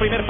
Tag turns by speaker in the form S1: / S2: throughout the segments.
S1: Primer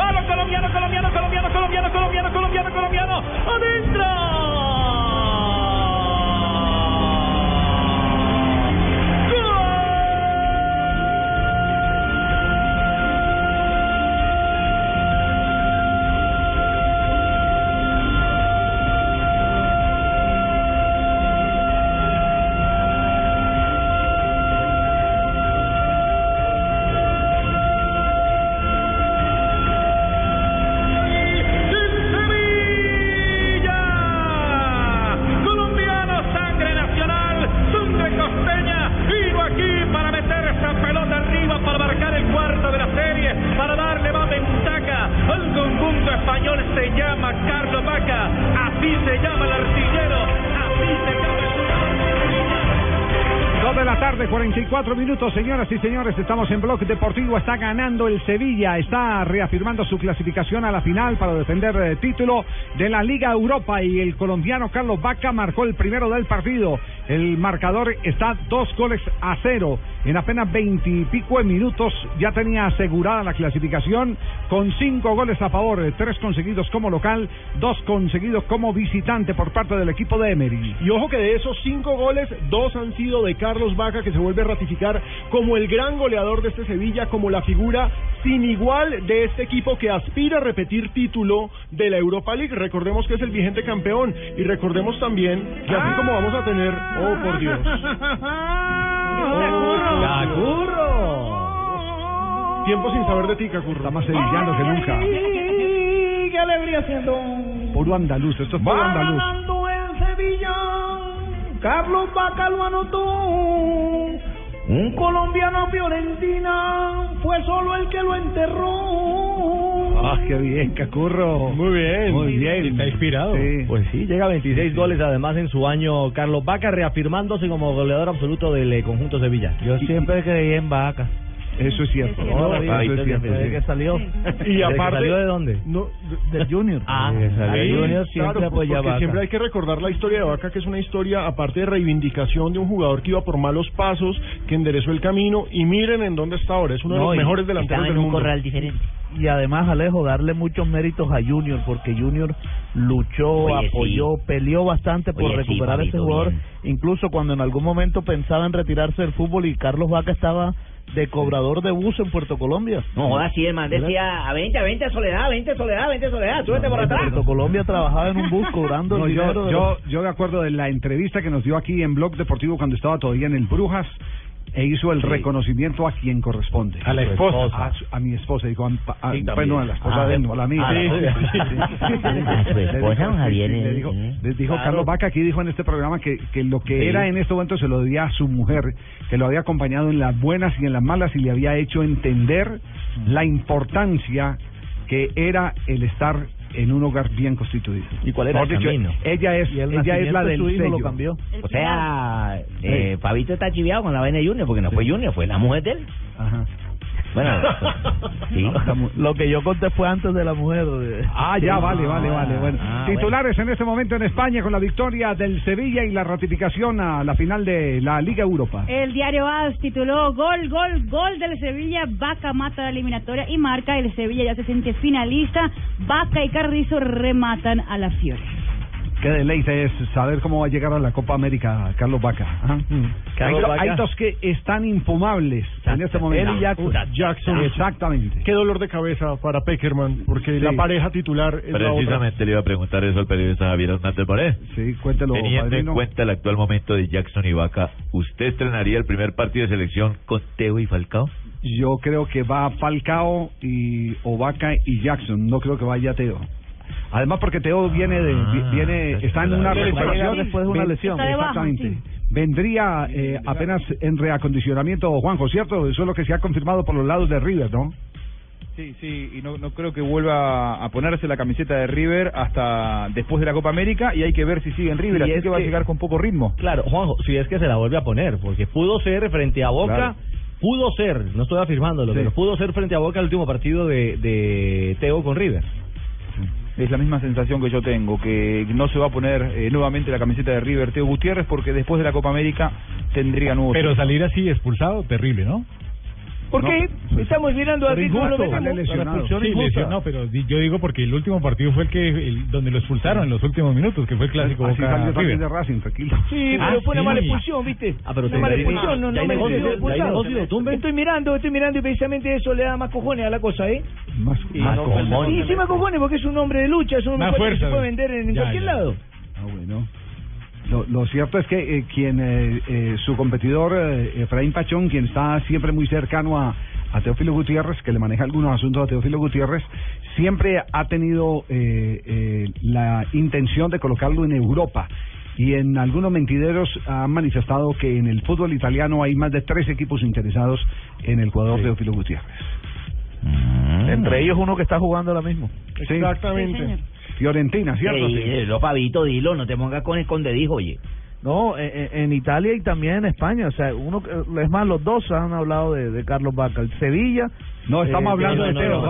S2: 44 minutos, señoras y señores. Estamos en Bloque Deportivo. Está ganando el Sevilla. Está reafirmando su clasificación a la final para defender el título de la Liga Europa. Y el colombiano Carlos Vaca marcó el primero del partido. El marcador está dos goles a cero. En apenas veintipico de minutos ya tenía asegurada la clasificación con cinco goles a favor, tres conseguidos como local, dos conseguidos como visitante por parte del equipo de Emery.
S3: Y ojo que de esos cinco goles, dos han sido de Carlos Vaca, que se vuelve a ratificar como el gran goleador de este Sevilla, como la figura sin igual de este equipo que aspira a repetir título de la Europa League. Recordemos que es el vigente campeón y recordemos también que así como vamos a tener, oh por Dios, tiempo sin saber de ti, Cacurro.
S2: Está más sevillano que nunca.
S4: ¡Qué alegría siendo!
S2: Puro andaluz, esto es puro andaluz.
S4: Ganando en Sevilla, Carlos Vaca lo anotó. Un colombiano Fiorentina fue solo el que lo enterró.
S2: Ah, qué bien, Cacurro.
S3: Muy bien.
S2: Muy bien.
S5: Está inspirado.
S2: Sí.
S5: Pues sí, llega a 26 goles además en su año Carlos Vaca, reafirmándose como goleador absoluto del eh, conjunto Sevilla.
S6: Yo siempre creí en Vaca.
S2: Eso es cierto.
S5: No,
S2: Eso
S5: ahí
S2: es
S5: desde-
S2: cierto,
S5: desde
S2: sí.
S5: que salió.
S3: Y
S5: ¿Desde que
S3: aparte,
S5: ¿Salió de dónde?
S3: No,
S6: Del Junior.
S5: Ah,
S3: Ahí,
S6: Junior siempre
S3: claro,
S6: apoya a
S3: porque
S6: Vaca.
S3: siempre hay que recordar la historia de Vaca, que es una historia, aparte de reivindicación de un jugador que iba por malos pasos, que enderezó el camino, y miren en dónde está ahora, es uno de los mejores delanteros del mundo.
S6: diferente. Y además, Alejo, darle muchos méritos a Junior, porque Junior luchó,
S7: Oye,
S6: apoyó, peleó bastante por
S7: Oye, sí,
S6: recuperar a ese jugador.
S7: bien.
S6: Incluso cuando en algún momento pensaba en retirarse del fútbol y Carlos Vaca estaba de cobrador de bus en Puerto Colombia.
S7: No jodas, sí, el man decía, a 20, a 20 soledad, a 20 soledad, a 20 soledad, súbete por
S6: En
S7: atrás.
S6: Puerto Colombia trabajaba en un bus cobrando
S2: No,
S6: el dinero
S2: yo,
S6: de
S2: yo,
S6: los-
S2: yo me acuerdo de la entrevista que nos dio aquí en Blog Deportivo cuando estaba todavía en el Brujas e hizo el reconocimiento a quien corresponde.
S5: A la esposa.
S2: A, su- a mi esposa, digo, a, a-
S5: Sí,
S2: pues
S5: también.
S2: no, a la esposa
S5: Ah,
S2: de no, a la mía. Sí, Le dijo, le dijo
S5: Claro.
S2: Carlos Vaca, aquí dijo en este programa que, que lo que era en este momento se lo debía a su mujer, que lo había acompañado en las buenas y en las malas y le había hecho entender la importancia que era el estar en un hogar bien constituido.
S5: ¿Y cuál era el
S2: dicho,
S5: camino?
S2: Ella es, ella es la del
S6: su hijo
S2: sello.
S6: lo cambió.
S7: O sea, eh, Fabito está chiviado con la vaina de Junior, porque no fue Junior, fue la mujer de él.
S2: Ajá.
S7: Bueno, sí.
S6: Lo que yo conté fue antes de la mujer.
S2: Ah, ya, vale, vale, vale. Bueno,
S7: Ah,
S2: titulares en este momento en España con la victoria del Sevilla y la ratificación a la final de la Liga Europa.
S8: El diario AS tituló Gol, gol, gol del Sevilla. Vaca mata la eliminatoria y marca. El Sevilla ya se siente finalista. Vaca y Carrizo rematan a la Fiore.
S2: Qué deleite es saber cómo va a llegar a la Copa América Carlos Vaca. ¿ah?
S5: Carlos
S2: hay,
S5: Vaca.
S2: hay dos que están infumables en este momento.
S3: Él y Jackson. Jackson.
S2: Exactamente.
S3: Qué dolor de cabeza para Peckerman, porque
S2: Sí.
S3: la pareja titular es la otra.
S9: Precisamente le iba a preguntar eso al periodista Javier Hernández Moré.
S2: Sí, cuéntelo,
S9: Teniendo en cuenta el actual momento de Jackson y Vaca, ¿usted estrenaría el primer partido de selección con Teo y Falcao?
S2: Yo creo que va Falcao y o Vaca y Jackson. No creo que vaya Teo. Además porque Teo viene de
S9: Ah,
S2: viene está en una recuperación
S6: después de una lesión.
S8: Está de baja,
S2: Exactamente.
S8: sí.
S2: vendría eh, apenas en reacondicionamiento, Juanjo, ¿cierto? Eso es lo que se ha confirmado por los lados de River, ¿no?
S10: Sí, sí, y no, no creo que vuelva a ponerse la camiseta de River hasta después de la Copa América y hay que ver si sigue en River,
S11: Y
S10: así
S11: es
S10: que va a llegar con poco ritmo.
S11: Claro, Juanjo, si es que se la vuelve a poner, porque pudo ser frente a Boca,
S10: Claro.
S11: pudo ser, no estoy afirmándolo,
S10: Sí.
S11: pero pudo ser frente a Boca el último partido de, de Teo con River.
S10: Es la misma sensación que yo tengo, que no se va a poner eh, nuevamente la camiseta de River Teo Gutiérrez porque después de la Copa América tendría nuevos...
S12: Pero salir así expulsado, terrible, ¿no?
S4: ¿Por qué? Estamos mirando a
S12: lesión- no, pero di- yo digo porque el último partido fue el que el- donde lo expulsaron en los últimos minutos, que fue el clásico
S2: Así
S12: Boca
S2: salió también de. Racing, tranquilo.
S4: Sí,
S12: Ah,
S4: pero fue una
S12: sí.
S4: mala expulsión, ¿viste?
S12: Ah, pero
S4: una
S12: te-
S4: mala expulsión, no, no me expulsado. Estoy mirando, estoy mirando y precisamente eso le da más cojones a la cosa, ¿eh?
S2: Más,
S4: más cojones. Sí, sí, más cojones porque es un hombre de lucha, es un hombre que se puede vender en, cualquier lado.
S2: Ah, bueno. Lo, lo cierto es que eh, quien eh, eh, su competidor eh, Efraín Pachón, quien está siempre muy cercano a, a Teófilo Gutiérrez, que le maneja algunos asuntos a Teófilo Gutiérrez, siempre ha tenido eh, eh, la intención de colocarlo en Europa. Y en algunos mentideros han manifestado que en el fútbol italiano hay más de tres equipos interesados en el jugador Teófilo Gutiérrez.
S13: Entre ellos uno que está jugando ahora mismo.
S2: Exactamente. Fiorentina, ¿cierto?
S7: Sí,
S2: Sí.
S7: lo Pavito, dilo, no te pongas con escondedijo, oye.
S13: No, en, en- en Italia y también en España. O sea, uno que- es más, los dos han hablado de, de Carlos Vaca. El Sevilla.
S2: No, estamos hablando de Teo,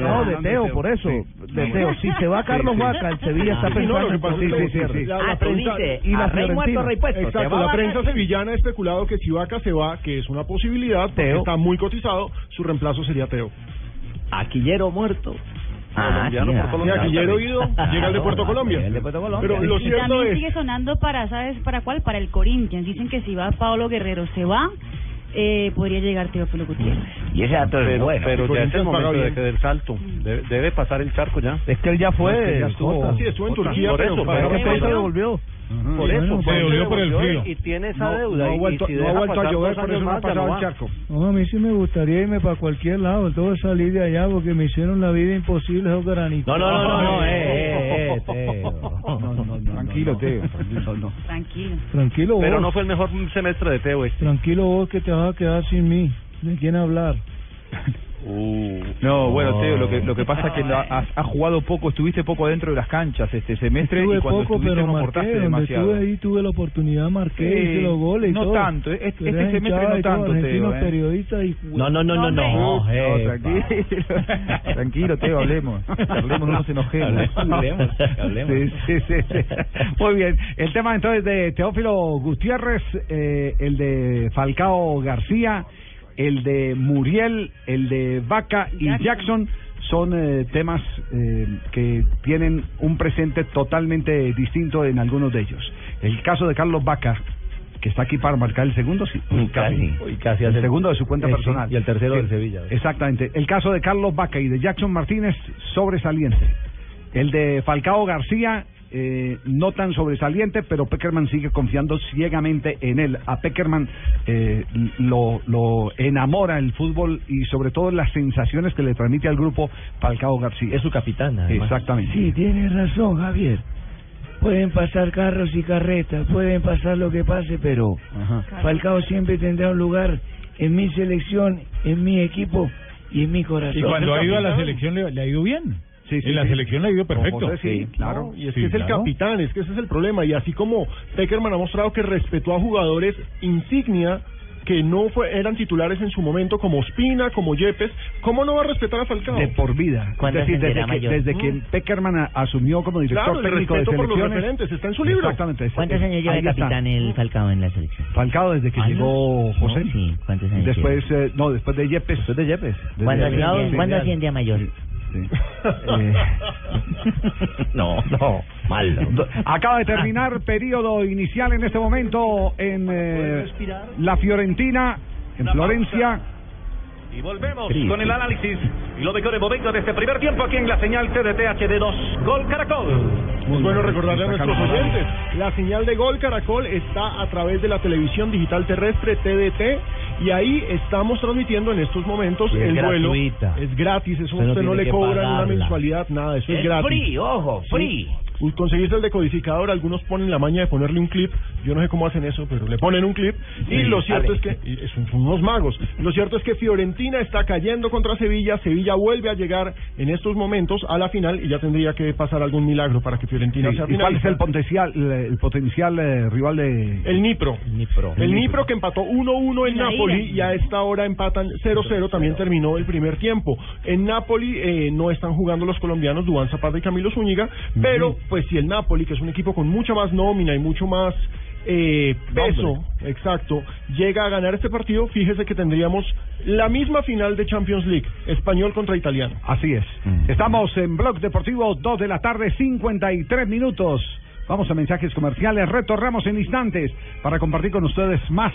S13: no, de Teo, por eso.
S2: Sí.
S13: De Teo. Si se va
S2: Sí,
S13: Carlos
S2: sí.
S13: Vaca, el Sevilla está
S3: Sí, no,
S13: pensando en
S3: la-
S7: Ah, tú dices,
S13: y la
S7: rey muerto, rey puesto.
S3: Exacto, la prensa sevillana ha especulado que si Vaca se va, que es una posibilidad, porque
S13: Teo.
S3: está muy cotizado, su reemplazo sería Teo.
S11: Aquillero muerto.
S7: Ah, sí,
S3: Colombiano por
S7: ah,
S3: Colombia. Aquillero ido, llega el de Puerto
S7: Ah,
S3: Colombia.
S7: llega el de Puerto Colombia.
S3: Pero lo
S8: y
S3: cierto
S8: también
S3: es...
S8: sigue sonando para, ¿sabes para cuál? Para el Corinthians. Dicen que si va Pablo Guerrero, se va, eh, podría llegar Teófilo Gutiérrez.
S7: Y ese dato es
S14: Pero,
S7: bueno.
S14: pero ya es el momento de que del salto. Debe, debe pasar el charco ya.
S13: Es que él ya fue.
S2: No, es que ya estuvo.
S13: Jota.
S3: Sí, estuvo en. Turquía,
S14: Por
S3: pero
S14: eso,
S3: paga
S14: pero
S13: ¿Por qué
S3: bien.
S13: Se devolvió?
S14: Por eso,
S12: se devolvió por el frío.
S14: Y tiene esa
S2: No,
S14: deuda.
S2: no ha
S14: y-
S2: vuelto,
S14: y si
S2: no vuelto a llover, por eso no ha pasado el charco.
S4: No, a mí sí me gustaría irme para cualquier lado, todo salir de allá porque me hicieron la vida imposible esos granitos.
S11: No, no, no, no, no, eh, eh, eh, Teo.
S2: No, no, no, no,
S10: Tranquilo, Teo.
S8: Tranquilo.
S4: Tranquilo vos,
S14: Pero no fue el mejor semestre de Teo este.
S4: tranquilo vos que te vas a quedar sin mí. ¿De quién hablar?
S10: No, bueno, Teo, lo que, lo que pasa es que has, has jugado poco, estuviste poco dentro de las canchas este semestre
S4: Estuve
S10: y cuando
S4: poco,
S10: estuviste
S4: pero
S10: no
S4: marqué.
S10: demasiado.
S4: estuve ahí tuve la oportunidad, marqué,
S10: Sí,
S4: hice los goles y
S10: no
S4: todo.
S10: tanto, este- este semestre no tanto, Teo, ¿eh?
S4: periodistas y...
S11: No, no, no, no, no.
S10: No,
S11: eh,
S10: tranquilo, tranquilo, Teo, hablemos. Hablemos, no nos enojemos.
S11: Hablemos, hablemos.
S2: Sí, sí, sí, sí. Muy bien. El tema entonces de Teófilo Gutiérrez, eh, el de Falcao García, el de Muriel, el de Vaca y
S8: Jackson.
S2: Jackson son eh, temas eh, que tienen un presente totalmente distinto en algunos de ellos. El caso de Carlos Vaca, que está aquí para marcar el segundo, sí,
S7: Casi.
S2: El segundo de su cuenta
S11: sí,
S2: personal.
S11: Y el tercero del Sevilla.
S2: Exactamente. El caso de Carlos Vaca y de Jackson Martínez, sobresaliente. El de Falcao García, eh, no tan sobresaliente, pero Peckerman sigue confiando ciegamente en él. A Peckerman eh, lo, lo enamora el fútbol y sobre todo las sensaciones que le transmite al grupo Falcao García.
S11: Es su capitán, además.
S2: Exactamente.
S4: Sí, tienes razón, Javier. Pueden pasar carros y carretas, pueden pasar lo que pase, pero Falcao siempre tendrá un lugar en mi selección, en mi equipo y en mi corazón.
S12: Y cuando ha ido a la selección le, le ha ido bien.
S2: Sí, sí,
S12: en la
S2: sí.
S12: selección le ha ido perfecto.
S2: José, sí, claro.
S3: No, y es
S12: Sí,
S3: que es el
S12: claro.
S3: capitán, es que ese es el problema. Y así como Peckerman ha mostrado que respetó a jugadores insignia que no fue, eran titulares en su momento, como Ospina, como Yepes, ¿cómo no va a respetar a Falcao?
S2: De por vida. Es
S7: ¿Cuándo
S2: decir, desde que, desde que
S3: Mm.
S2: Peckerman asumió como director
S3: Claro, el
S2: técnico de
S3: respeto por los
S2: selecciones.
S3: referentes, está en su libro.
S2: Exactamente.
S7: ¿Cuántos años lleva de
S2: está.
S7: capitán el Falcao en la selección?
S2: Falcao desde que
S7: ¿Años?
S2: llegó José.
S7: No, sí, ¿cuántos años
S2: Después, eh, no, después de Yepes. Después
S11: de Yepes.
S7: ¿Cuándo asciende, ¿cuándo asciende a mayor?
S2: Eh,
S11: No, no, malo.
S2: Acaba de terminar periodo inicial en este momento en eh, la Fiorentina, en Florencia.
S15: Y volvemos con el análisis y lo mejor momento de este primer tiempo aquí en la señal TDT HD2 Gol Caracol.
S3: Es bueno recordarle a nuestros oyentes, la señal de Gol Caracol está a través de la televisión digital terrestre TDT y ahí estamos transmitiendo en estos momentos
S11: Y es
S3: el vuelo.
S11: gratuita.
S3: Es gratis, eso
S11: Usted no
S3: usted no le cobran una mensualidad, nada, eso es,
S7: Es
S3: gratis.
S7: free, ojo,
S3: Sí. Conseguirse el decodificador, algunos ponen la maña de ponerle un clip, yo no sé cómo hacen eso, pero le ponen un clip, y
S16: Sí,
S3: lo cierto es que y son, unos magos, lo cierto es que Fiorentina está cayendo contra Sevilla, Sevilla vuelve a llegar en estos momentos a la final y ya tendría que pasar algún milagro para que Fiorentina
S2: Sí,
S3: sea
S2: ¿Y cuál es el potencial, el potencial eh, rival de
S3: El Nipro. El Nipro. Que empató 1-1 en Napoli y a esta hora empatan 0-0, también terminó el primer tiempo. En Napoli eh, no están jugando los colombianos Duván Zapata y Camilo Zúñiga, pero pues si el Napoli, que es un equipo con mucha más nómina y mucho más eh, peso, exacto, llega a ganar este partido, fíjese que tendríamos la misma final de Champions League, español contra italiano.
S2: Así es. Estamos en Blog Deportivo, 2 de la tarde, 53 minutos. Vamos a mensajes comerciales, retornamos en instantes para compartir con ustedes más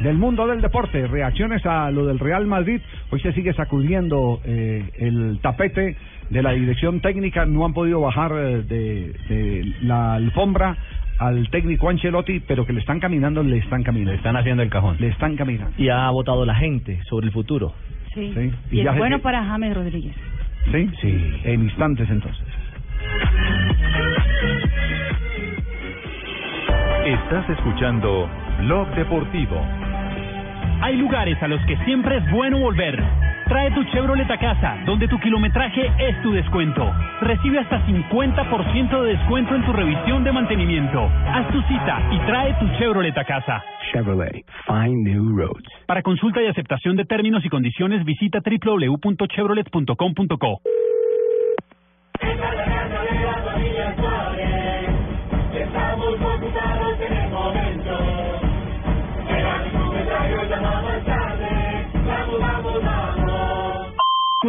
S2: del mundo del deporte, reacciones a lo del Real Madrid. Hoy se sigue sacudiendo eh, el tapete de la dirección técnica, no han podido bajar eh, de, de la alfombra al técnico Ancelotti, pero que le están caminando, le están caminando. Le
S5: están haciendo el cajón.
S2: Le están caminando.
S5: Y ha votado la gente sobre el futuro.
S8: Sí.
S2: Sí.
S8: Y,
S2: se-
S8: bueno para James Rodríguez.
S2: ¿Sí? Sí. En instantes entonces.
S17: Estás escuchando Blog Deportivo.
S18: Hay lugares a los que siempre es bueno volver. Trae tu Chevrolet a casa, donde tu kilometraje es tu descuento. Recibe hasta 50% de descuento en tu revisión de mantenimiento. Haz tu cita y trae tu Chevrolet a casa.
S19: Chevrolet, find new roads.
S18: Para consulta y aceptación de términos y condiciones, visita www.chevrolet.com.co.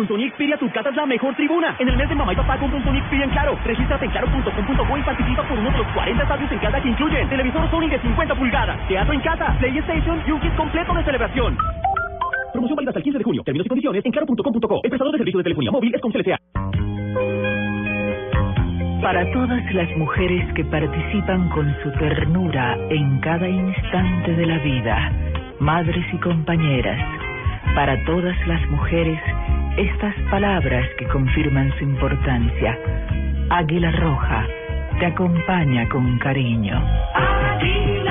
S15: Con Sony Xperia tu casa es la mejor tribuna. En el mes de mamá y papá compra un Sony Xperia en Claro. Regístrate en claro.com.co y participa por uno de los 40 estadios en casa que incluyen televisor Sony de 50 pulgadas, teatro en casa, PlayStation y un kit completo de celebración. Promoción válida hasta el 15 de junio. Términos y condiciones en claro.com.co. El prestador de servicio de telefonía móvil es con CLCA.
S20: Para todas las mujeres que participan con su ternura en cada instante de la vida, madres y compañeras, para todas las mujeres, estas palabras que confirman su importancia. Águila Roja te acompaña con cariño.
S1: Águila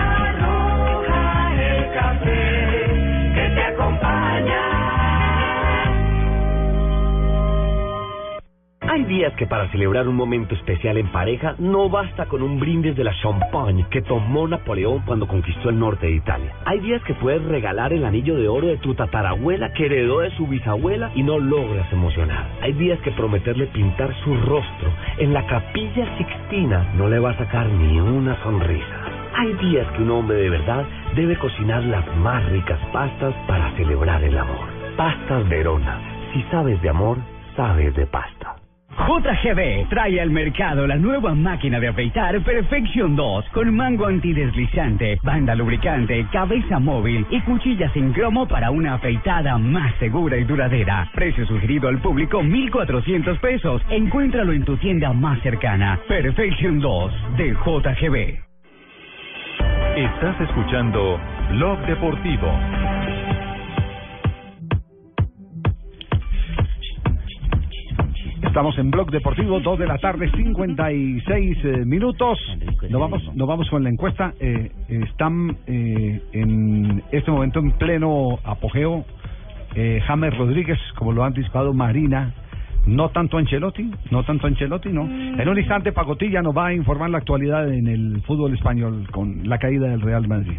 S21: Hay días que para celebrar un momento especial en pareja no basta con un brindis de la champagne que tomó Napoleón cuando conquistó el norte de Italia. Hay días que puedes regalar el anillo de oro de tu tatarabuela que heredó de su bisabuela y no logras emocionar. Hay días que prometerle pintar su rostro en la capilla Sixtina no le va a sacar ni una sonrisa. Hay días que un hombre de verdad debe cocinar las más ricas pastas para celebrar el amor. Pastas Verona. Si sabes de amor, sabes de pasta.
S22: JGB trae al mercado la nueva máquina de afeitar Perfection 2 con mango antideslizante, banda lubricante, cabeza móvil y cuchillas en cromo para una afeitada más segura y duradera. Precio sugerido al público 1,400 pesos. Encuéntralo en tu tienda más cercana. Perfection 2 de JGB.
S17: Estás escuchando Blog Deportivo.
S2: Estamos en Blog Deportivo, 2 de la tarde, 56 eh, minutos. Nos vamos, nos vamos con la encuesta. Eh, están eh, en este momento en pleno apogeo eh, James Rodríguez, como lo han anticipado Marina. No tanto Ancelotti, no tanto Ancelotti, no. En un instante Pacotilla nos va a informar la actualidad en el fútbol español con la caída del Real Madrid.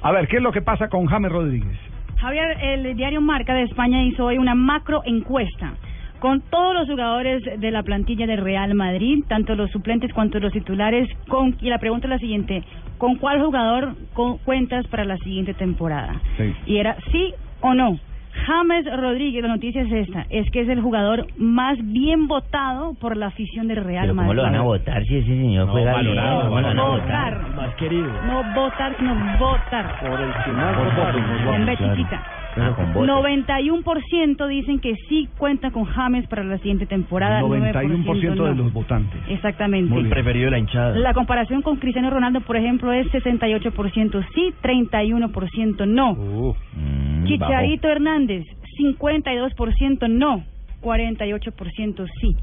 S2: A ver, ¿qué es lo que pasa con James Rodríguez?
S8: Javier, el diario Marca de España hizo hoy una macro encuesta con todos los jugadores de la plantilla del Real Madrid, tanto los suplentes cuanto los titulares, con, y la pregunta es la siguiente, ¿con cuál jugador con- cuentas para la siguiente temporada?
S2: Sí.
S8: Y era sí o no. James Rodríguez, la noticia es esta, es que es el jugador más bien votado por la afición del Real
S7: Pero ¿cómo
S8: Madrid.
S7: lo van a votar si ese señor
S8: No,
S7: juega
S8: valorado,
S7: lo van a
S8: votar.
S7: votar?
S5: Más querido.
S8: No votar, sino votar.
S5: Por el
S8: chiquita.
S7: Ah, con votos.
S8: 91% dicen que sí cuenta con James para la siguiente temporada.
S2: 91%
S8: no.
S2: de los votantes.
S8: Exactamente.
S5: Muy preferido la hinchada.
S8: La comparación con Cristiano Ronaldo, por ejemplo, es 68% sí, 31% no.
S7: Mm,
S8: Chicharito Hernández, 52% no, 48% sí.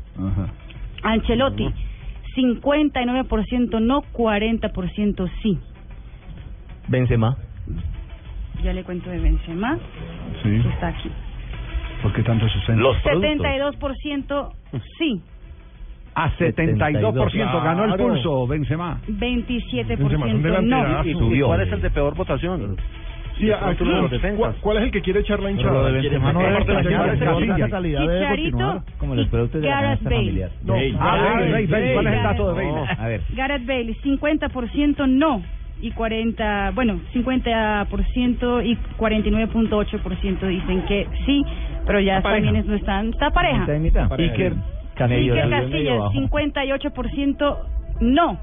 S8: Ancelotti, 59% no, 40% sí.
S5: Benzema.
S8: Ya le cuento de Benzema,
S2: Sí.
S8: que está aquí.
S2: ¿Por qué tanto suspenso?
S8: 72% sí,
S2: A 72% ganó el pulso Benzema.
S8: 27% no.
S14: ¿Y, y cuál es el de peor votación?
S3: Sí,
S14: De
S3: aquí,
S14: los.
S3: ¿cuál, cuál es el que quiere echar la hinchada?
S6: Pero lo de Benzema no debe
S3: Benzema,
S6: esa calidad debe
S8: Chicharito
S6: continuar.
S7: Como los productos de la
S8: Gareth
S7: canasta
S8: Bale.
S7: familiar.
S3: No,
S2: Ah,
S3: Bale,
S2: Bale, Bale, Bale. ¿Cuál es el dato de Bale?
S7: No, a ver.
S8: Gareth Bale, 50% no y 40, bueno, 50% y 49.8% dicen que sí, pero ya
S3: Está
S8: también no están, está pareja.
S7: Mitad y mitad.
S3: Pareja.
S7: Iker Camello.
S8: Iker
S7: bajo.
S8: 58% no,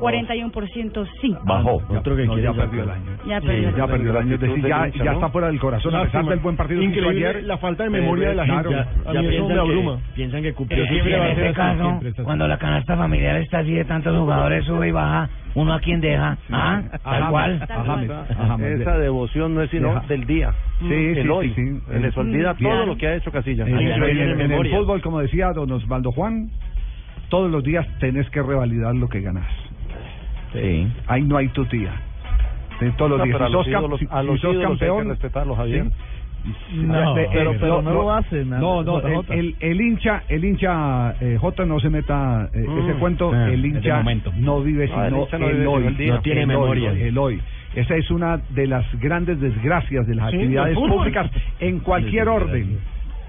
S8: 41% sí.
S9: Bajó.
S5: Otro que
S2: No,
S5: quiere
S2: ya perdió el año.
S8: Ya
S2: Sí,
S8: perdió.
S2: ya perdió el año. Es decir, ya, ya está fuera del corazón. A pesar del buen partido que hizo
S3: Increíble
S2: ayer.
S3: la falta de memoria de la
S2: Claro.
S3: gente.
S5: Ya, ya piensan, que, piensan que
S4: que
S5: siempre
S4: en este caso, cuando la canasta familiar está así de tantos jugadores, sube y baja, uno a quien deja. Ah, tal cual.
S14: Esa devoción no es sino
S2: Deja.
S14: del día.
S2: Sí,
S14: el
S2: sí,
S14: hoy.
S2: sí, sí.
S14: Se les olvida
S2: Bien.
S14: todo lo que ha hecho Casillas.
S2: En, el fútbol, como decía don Osvaldo Juan, todos los días tenés que revalidar lo que ganás.
S7: Sí.
S2: Ahí no hay tu tía. Sí, Todos los
S14: No,
S2: días.
S14: pero a
S2: Si
S14: los ídolos- a los que
S2: campeón,
S14: respetarlos, Javier.
S6: No,
S2: Eh,
S6: pero, pero no, lo hacen.
S2: No, no, el, el, el hincha, el hincha eh, J no se meta eh,
S14: Mm.
S2: ese cuento,
S5: Ah,
S2: el
S5: de
S2: hincha no vive
S14: No, el
S2: sino
S14: no
S2: el
S14: vive
S2: hoy,
S14: día.
S5: No tiene
S2: el
S5: memoria.
S2: hoy, el hoy. Esa es una de las grandes desgracias de las
S3: Sí,
S2: actividades públicas en cualquier orden.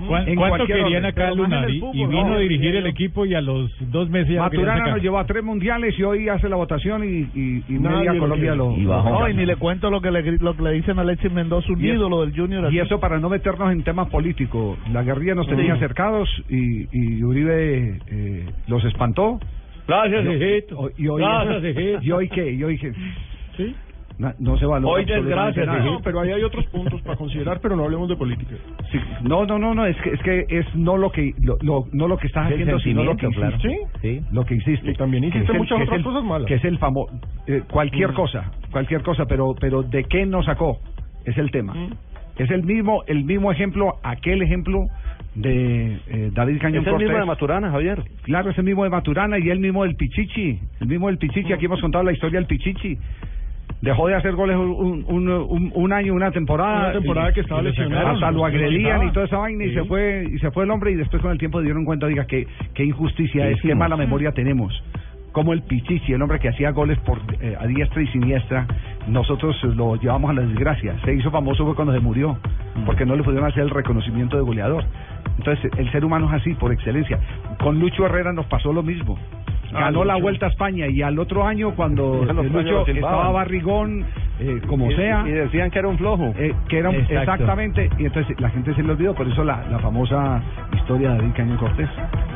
S12: ¿Cuán-
S2: En
S12: ¿Cuánto querían acá a Lunari?
S2: fútbol,
S12: Y vino
S2: no,
S12: a dirigir el equipo y a los dos meses
S2: Maturana nos llevó a tres mundiales y hoy hace la votación y, y, y media
S3: lo
S2: Colombia lo,
S7: Y.
S6: No, y ni le cuento lo que le, lo que le dicen a Alexis Mendoza, un ídolo del Junior.
S2: Y eso para no meternos en temas políticos. La guerrilla nos tenía
S6: Sí.
S2: cercados y, y Uribe eh, los espantó.
S5: Gracias, hijito.
S2: y hoy,
S5: Gracias, hijito.
S2: y hoy qué, y hoy qué.
S3: ¿Sí?
S2: No, no se valora
S5: Hoy.
S3: No, pero ahí hay otros puntos para considerar, pero no hablemos de política.
S2: Sí, no, no, no, no, es que es que es no lo que lo, lo- no lo que estás
S7: Es
S2: haciendo, sino lo que
S7: claro.
S3: ¿Sí?
S7: Sí.
S2: Lo que hiciste.
S3: Y también
S2: el-
S3: muchas
S2: que es
S3: otras
S2: el-
S3: cosas malas.
S2: Que es el famoso cualquier cosa, cualquier cosa, pero pero de qué nos sacó es el tema. Es el mismo el mismo ejemplo, aquel ejemplo de eh, David Cañón
S14: Es el mismo de Maturana, Javier.
S2: Claro, es el mismo de Maturana y el mismo del Pichichi. El mismo del Pichichi. Aquí hemos contado la historia del Pichichi. Dejó de hacer goles un, un, un, un año, una temporada.
S3: Una temporada
S2: y-
S3: que estaba lesionado.
S2: Hasta lo agredían y toda esa vaina y se fue y se fue el hombre y después con el tiempo dieron cuenta, diga, qué, qué injusticia
S7: ¿Qué
S2: es, qué mala memoria tenemos. Como el Pichichi, el hombre que hacía goles por eh, a diestra y siniestra, nosotros lo llevamos a la desgracia. Se hizo famoso fue cuando se murió, porque no le pudieron hacer el reconocimiento de goleador. Entonces, el ser humano es así, por excelencia. Con Lucho Herrera nos pasó lo mismo.
S14: Ah,
S2: Ganó la. Vuelta a España y al otro año cuando Lucho estaba barrigón, eh, como
S14: Y-
S2: sea,
S14: Y decían que era un flojo.
S2: eh, que era un-
S5: Exacto.
S2: exactamente, y entonces la gente se le olvidó, por eso la, la famosa historia de David Cañón Cortés,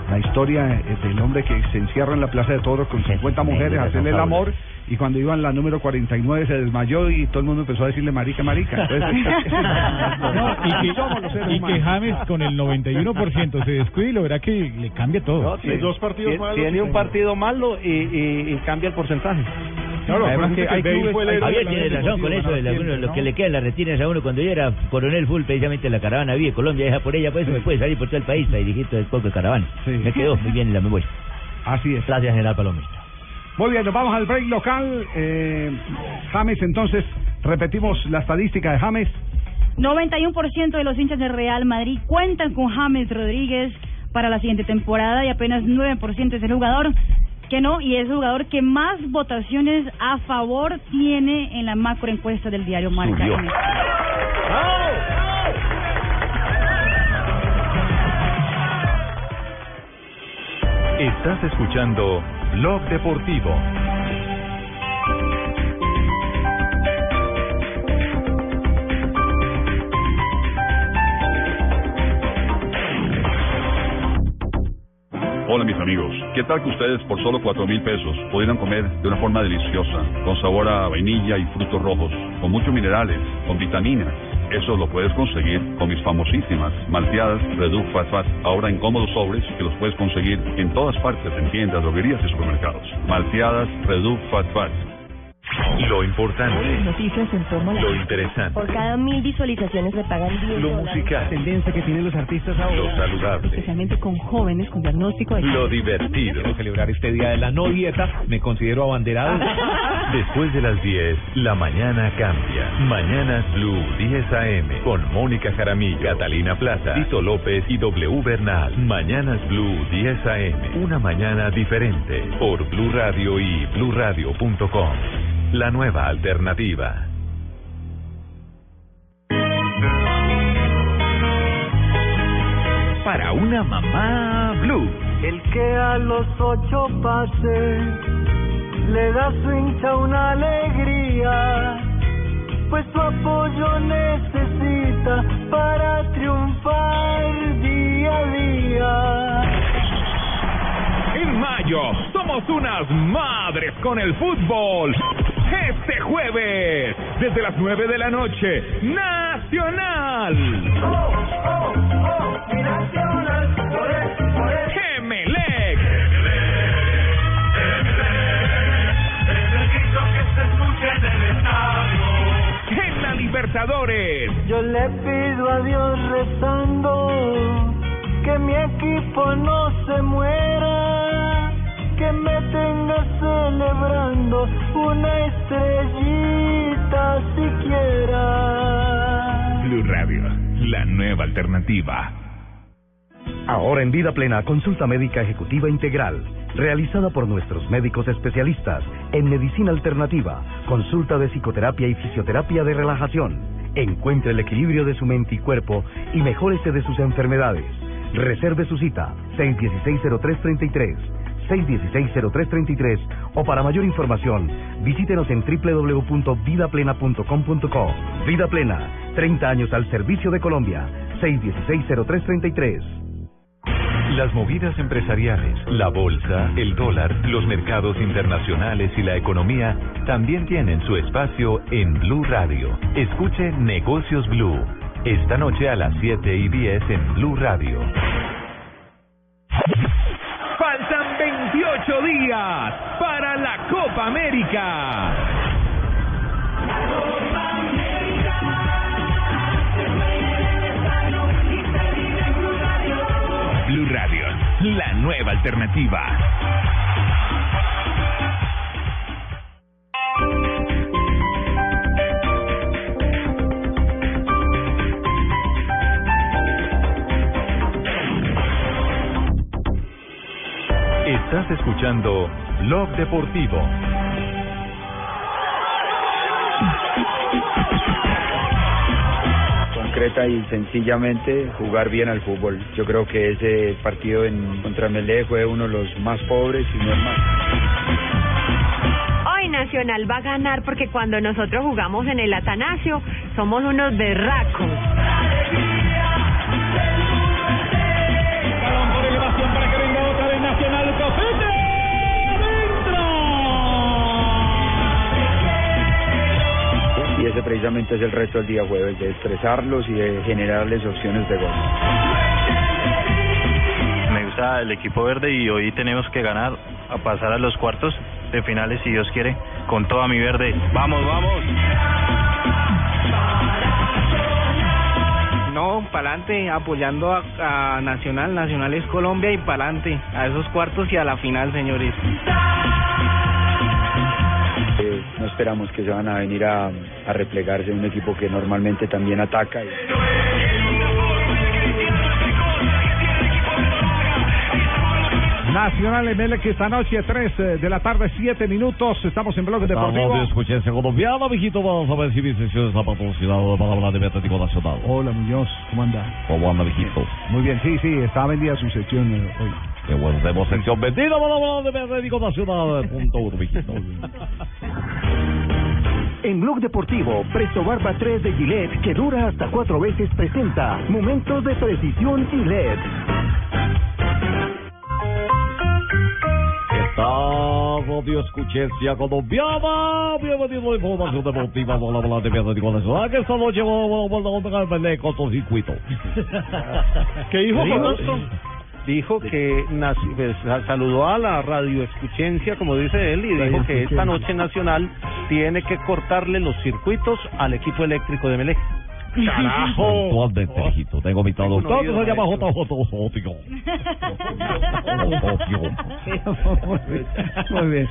S2: la historia eh, del hombre que se encierra en la Plaza de Toros con 50
S7: Sí,
S2: mujeres a hacerle el amor. Y cuando iban la número 49 se desmayó y todo el mundo empezó a decirle marica, marica. Entonces,
S12: No, y que, y que. James con el 91% se descuide y lo verá que le cambia todo.
S14: No,
S3: Sí, dos partidos
S14: tiene,
S3: malos
S14: tiene
S3: y
S14: un partido malo y, y, y cambia el porcentaje.
S3: Claro,
S2: Además que hay
S3: Bale
S2: clubes-
S3: fue el
S7: Javier tiene razón con eso, de
S2: ¿no?
S7: que le quedan las retinas a uno cuando yo era coronel full, precisamente en la caravana vi Colombia, deja por ella, pues me puede salir por todo el país para dirigir todo el poco de caravana.
S2: Sí.
S7: Me quedó muy bien en la memoria.
S2: Así es.
S7: Gracias, general Palomino.
S2: Muy bien, nos vamos al break local. Eh, James, entonces, repetimos la estadística de James.
S8: 91% de los hinchas del Real Madrid cuentan con James Rodríguez para la siguiente temporada y apenas 9% es el jugador que no y es el jugador que más votaciones a favor tiene en la macro encuesta del diario Marca.
S17: Estás escuchando Blog Deportivo.
S16: Hola mis amigos, ¿qué tal que ustedes por solo cuatro mil pesos pudieran comer de una forma deliciosa, con sabor a vainilla y frutos rojos, con muchos minerales, con vitaminas? Eso lo puedes conseguir con mis famosísimas malteadas Reduc Fat Fat, ahora en cómodos sobres que los puedes conseguir en todas partes, en tiendas, droguerías y supermercados. Malteadas Reduc Fat Fat.
S17: Lo importante,
S15: Noticias en torno a la...
S17: lo interesante,
S15: Por cada mil visualizaciones le pagan 10
S17: lo
S15: dólares.
S17: musical,
S15: tendencia que tienen los artistas
S17: lo saludable,
S15: Especialmente con jóvenes con diagnóstico de
S17: lo divertido.
S9: Quiero celebrar este día de la no dieta, me considero abanderado.
S17: Después de las 10, la mañana cambia. Mañanas Blue 10 AM con Mónica Jaramillo, Catalina Plaza, Tito López y W Bernal. Mañanas Blue 10 AM. Una mañana diferente por Blue Radio y bluradio.com. La nueva alternativa.
S23: Para una mamá blue.
S24: El que a los ocho pase le da su hincha una alegría, pues su apoyo necesita para triunfar día a día.
S23: En mayo somos unas madres con el fútbol. Este jueves, desde las 9 de la noche, Nacional. Gemelec. Libertadores.
S24: Yo le pido a Dios rezando que mi equipo no se muera, que me tenga celebrando una estrellita siquiera.
S23: Blue Radio, la nueva alternativa.
S25: Ahora en Vida Plena, consulta médica ejecutiva integral, realizada por nuestros médicos especialistas en medicina alternativa, consulta de psicoterapia y fisioterapia de relajación. Encuentre el equilibrio de su mente y cuerpo y mejórese de sus enfermedades. Reserve su cita 616-0333, 616-0333 o para mayor información visítenos en www.vidaplena.com.co. Vida Plena, 30 años al servicio de Colombia, 616-0333.
S17: Las movidas empresariales, la bolsa, el dólar, los mercados internacionales y la economía también tienen su espacio en Blue Radio. Escuche Negocios Blue. Esta noche a las 7 y 10 en Blue Radio.
S23: Faltan 28 días para la Copa América. Blue Radio, la nueva alternativa.
S17: Estás escuchando Blog Deportivo.
S26: Y sencillamente jugar bien al fútbol. Yo creo que ese partido en contra Melé fue uno de los más pobres y no el más.
S27: Hoy Nacional va a ganar porque cuando nosotros jugamos en el Atanasio somos unos berracos.
S26: Ese precisamente es el resto del día jueves, de estresarlos y de generarles opciones de gol.
S28: Me gusta el equipo verde y hoy tenemos que ganar a pasar a los cuartos de finales si Dios quiere con toda mi verde. Vamos, vamos.
S29: No, para adelante, apoyando a, a Nacional. Nacional es Colombia y para adelante, a esos cuartos y a la final, señores.
S26: Eh, no esperamos que se van a venir a, a replegarse un equipo que normalmente también ataca. y-
S2: Nacional Emelec esta noche, 3 de la tarde, 7 minutos. Estamos en Bloque Deportivo.
S3: Estamos de escuchencia colombiana, mijito. Vamos a ver si mi sesión está patrocinado para hablar de Atlético Nacional.
S2: Hola, Muñoz, ¿cómo anda?
S3: ¿Cómo anda, mijito?
S2: Muy bien, sí, sí, está vendida su sección eh, hoy.
S3: Qué bueno, tenemos sección vendida para hablar de Atlético Nacional. Punto uno, mijito.
S30: En Blog Deportivo, Presto Barba 3 de Gillette, que dura hasta cuatro veces, presenta Momentos de Precisión Gillette.
S3: Estamos de escuchencia colombiana. Bienvenido a Información Deportiva para hablar de Atlético Nacional. Que esta noche vamos a volver a ver el cortocircuito.
S14: ¿Qué dijo
S3: ¿Qué dijo?
S14: Que pues, sa- saludó a la radioescuchencia, como dice él, y dijo que esta noche Nacional tiene que cortarle los circuitos al equipo eléctrico de Melec.
S5: Carajo. Actualmente, hijito, tengo mi traductor que se llama JJ.
S2: Muy bien.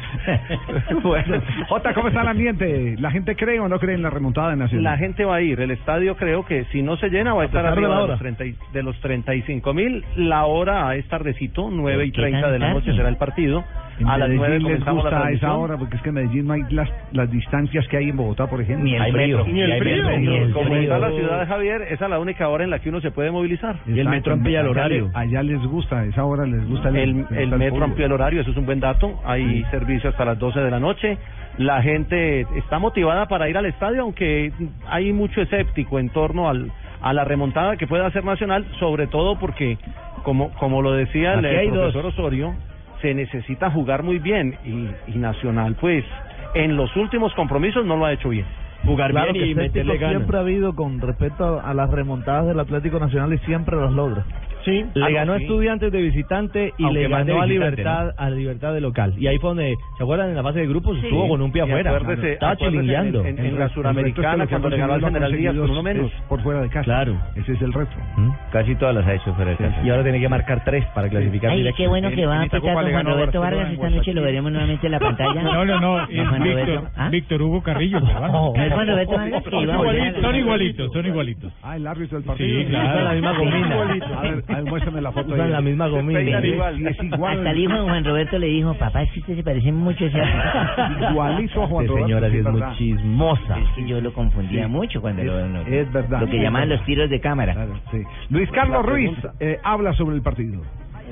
S2: Bueno, Jota, ¿cómo está el ambiente? ¿La gente cree o no cree en la remontada de Nacional?
S14: La gente va a ir. El estadio creo que si no se llena va a estar arriba de los, 30 y- de los 35 mil. La hora es tardecito, 9 y
S2: ¿Por qué
S14: 30
S2: tan
S14: de la noche será el partido.
S2: En
S14: A las
S2: Medellín
S14: 9
S2: les gusta a esa hora porque es que en Medellín no hay las, las distancias que hay en Bogotá, por ejemplo.
S14: Ni el frío.
S2: Ni el frío. Ni el
S14: Como está la ciudad de Javier, esa es la única hora en la que uno se puede movilizar.
S2: Exacto. Allá le- Allá les gusta, a esa hora les gusta el,
S14: El,
S2: les gusta
S14: el metro amplió el horario, eso es un buen dato. Hay servicio hasta las 12 de la noche. La gente está motivada para ir al estadio, aunque hay mucho escéptico en torno al, a la remontada que puede hacer Nacional, sobre todo porque, como, como lo decía el,
S7: Aquí hay
S14: el
S7: dos.
S14: profesor Osorio, se necesita jugar muy bien y, y Nacional, pues, en los últimos compromisos no lo ha hecho bien.
S11: Jugar claro que escéptico siempre ha habido con respecto a las remontadas del Atlético Nacional y siempre las logra.
S14: Sí,
S11: Le
S14: Ah, no,
S11: ganó a
S14: sí.
S11: Estudiantes de visitante y
S14: Aunque
S11: le ganó a Libertad a Libertad de local. Y ahí fue donde, ¿se acuerdan? En la fase de grupos
S14: Sí.
S11: estuvo con un pie afuera.
S14: acuérdese-
S11: Estaba
S14: acuérdese
S11: chilingueando.
S14: en- en- en
S2: El
S14: la Suramericana, cuando le ganó al General Díaz con uno menos.
S2: por fuera de casa.
S11: Claro.
S2: Ese es el reto.
S7: Casi todas las ha hecho fuera de casa.
S11: Y ahora tiene que marcar tres para clasificar
S7: Ay,
S11: directo.
S7: qué bueno que va a aplicar con Juan Roberto Vargas.
S11: en
S7: Esta noche lo veremos nuevamente en la pantalla.
S10: No, no, no,
S7: ¿No,
S10: Víctor?
S7: ¿Ah?
S10: Víctor Hugo Carrillo.
S7: ¿No Juan Roberto Vargas que iba
S10: Son igualitos, son igualitos.
S2: Ah, el árbitro del partido.
S10: Sí, claro.
S11: La misma gomina.
S2: A ver, muéstrame la foto.
S11: Usan la misma
S2: sí,
S11: igual.
S2: sí, es igual.
S7: Hasta el hijo de Juan Roberto le dijo, papá, es que usted se parece mucho a ese árbitro".
S2: Igualito a Juan
S11: Esta
S2: Roberto.
S11: señora sí es muy
S2: verdad.
S11: chismosa.
S7: Es que yo lo confundía
S2: Sí.
S7: mucho cuando
S2: Es-
S7: lo, lo-
S2: es verdad.
S7: lo que
S2: Es
S7: llamaban los tiros de cámara.
S2: Sí. Luis Carlos Ruiz eh, habla sobre el partido.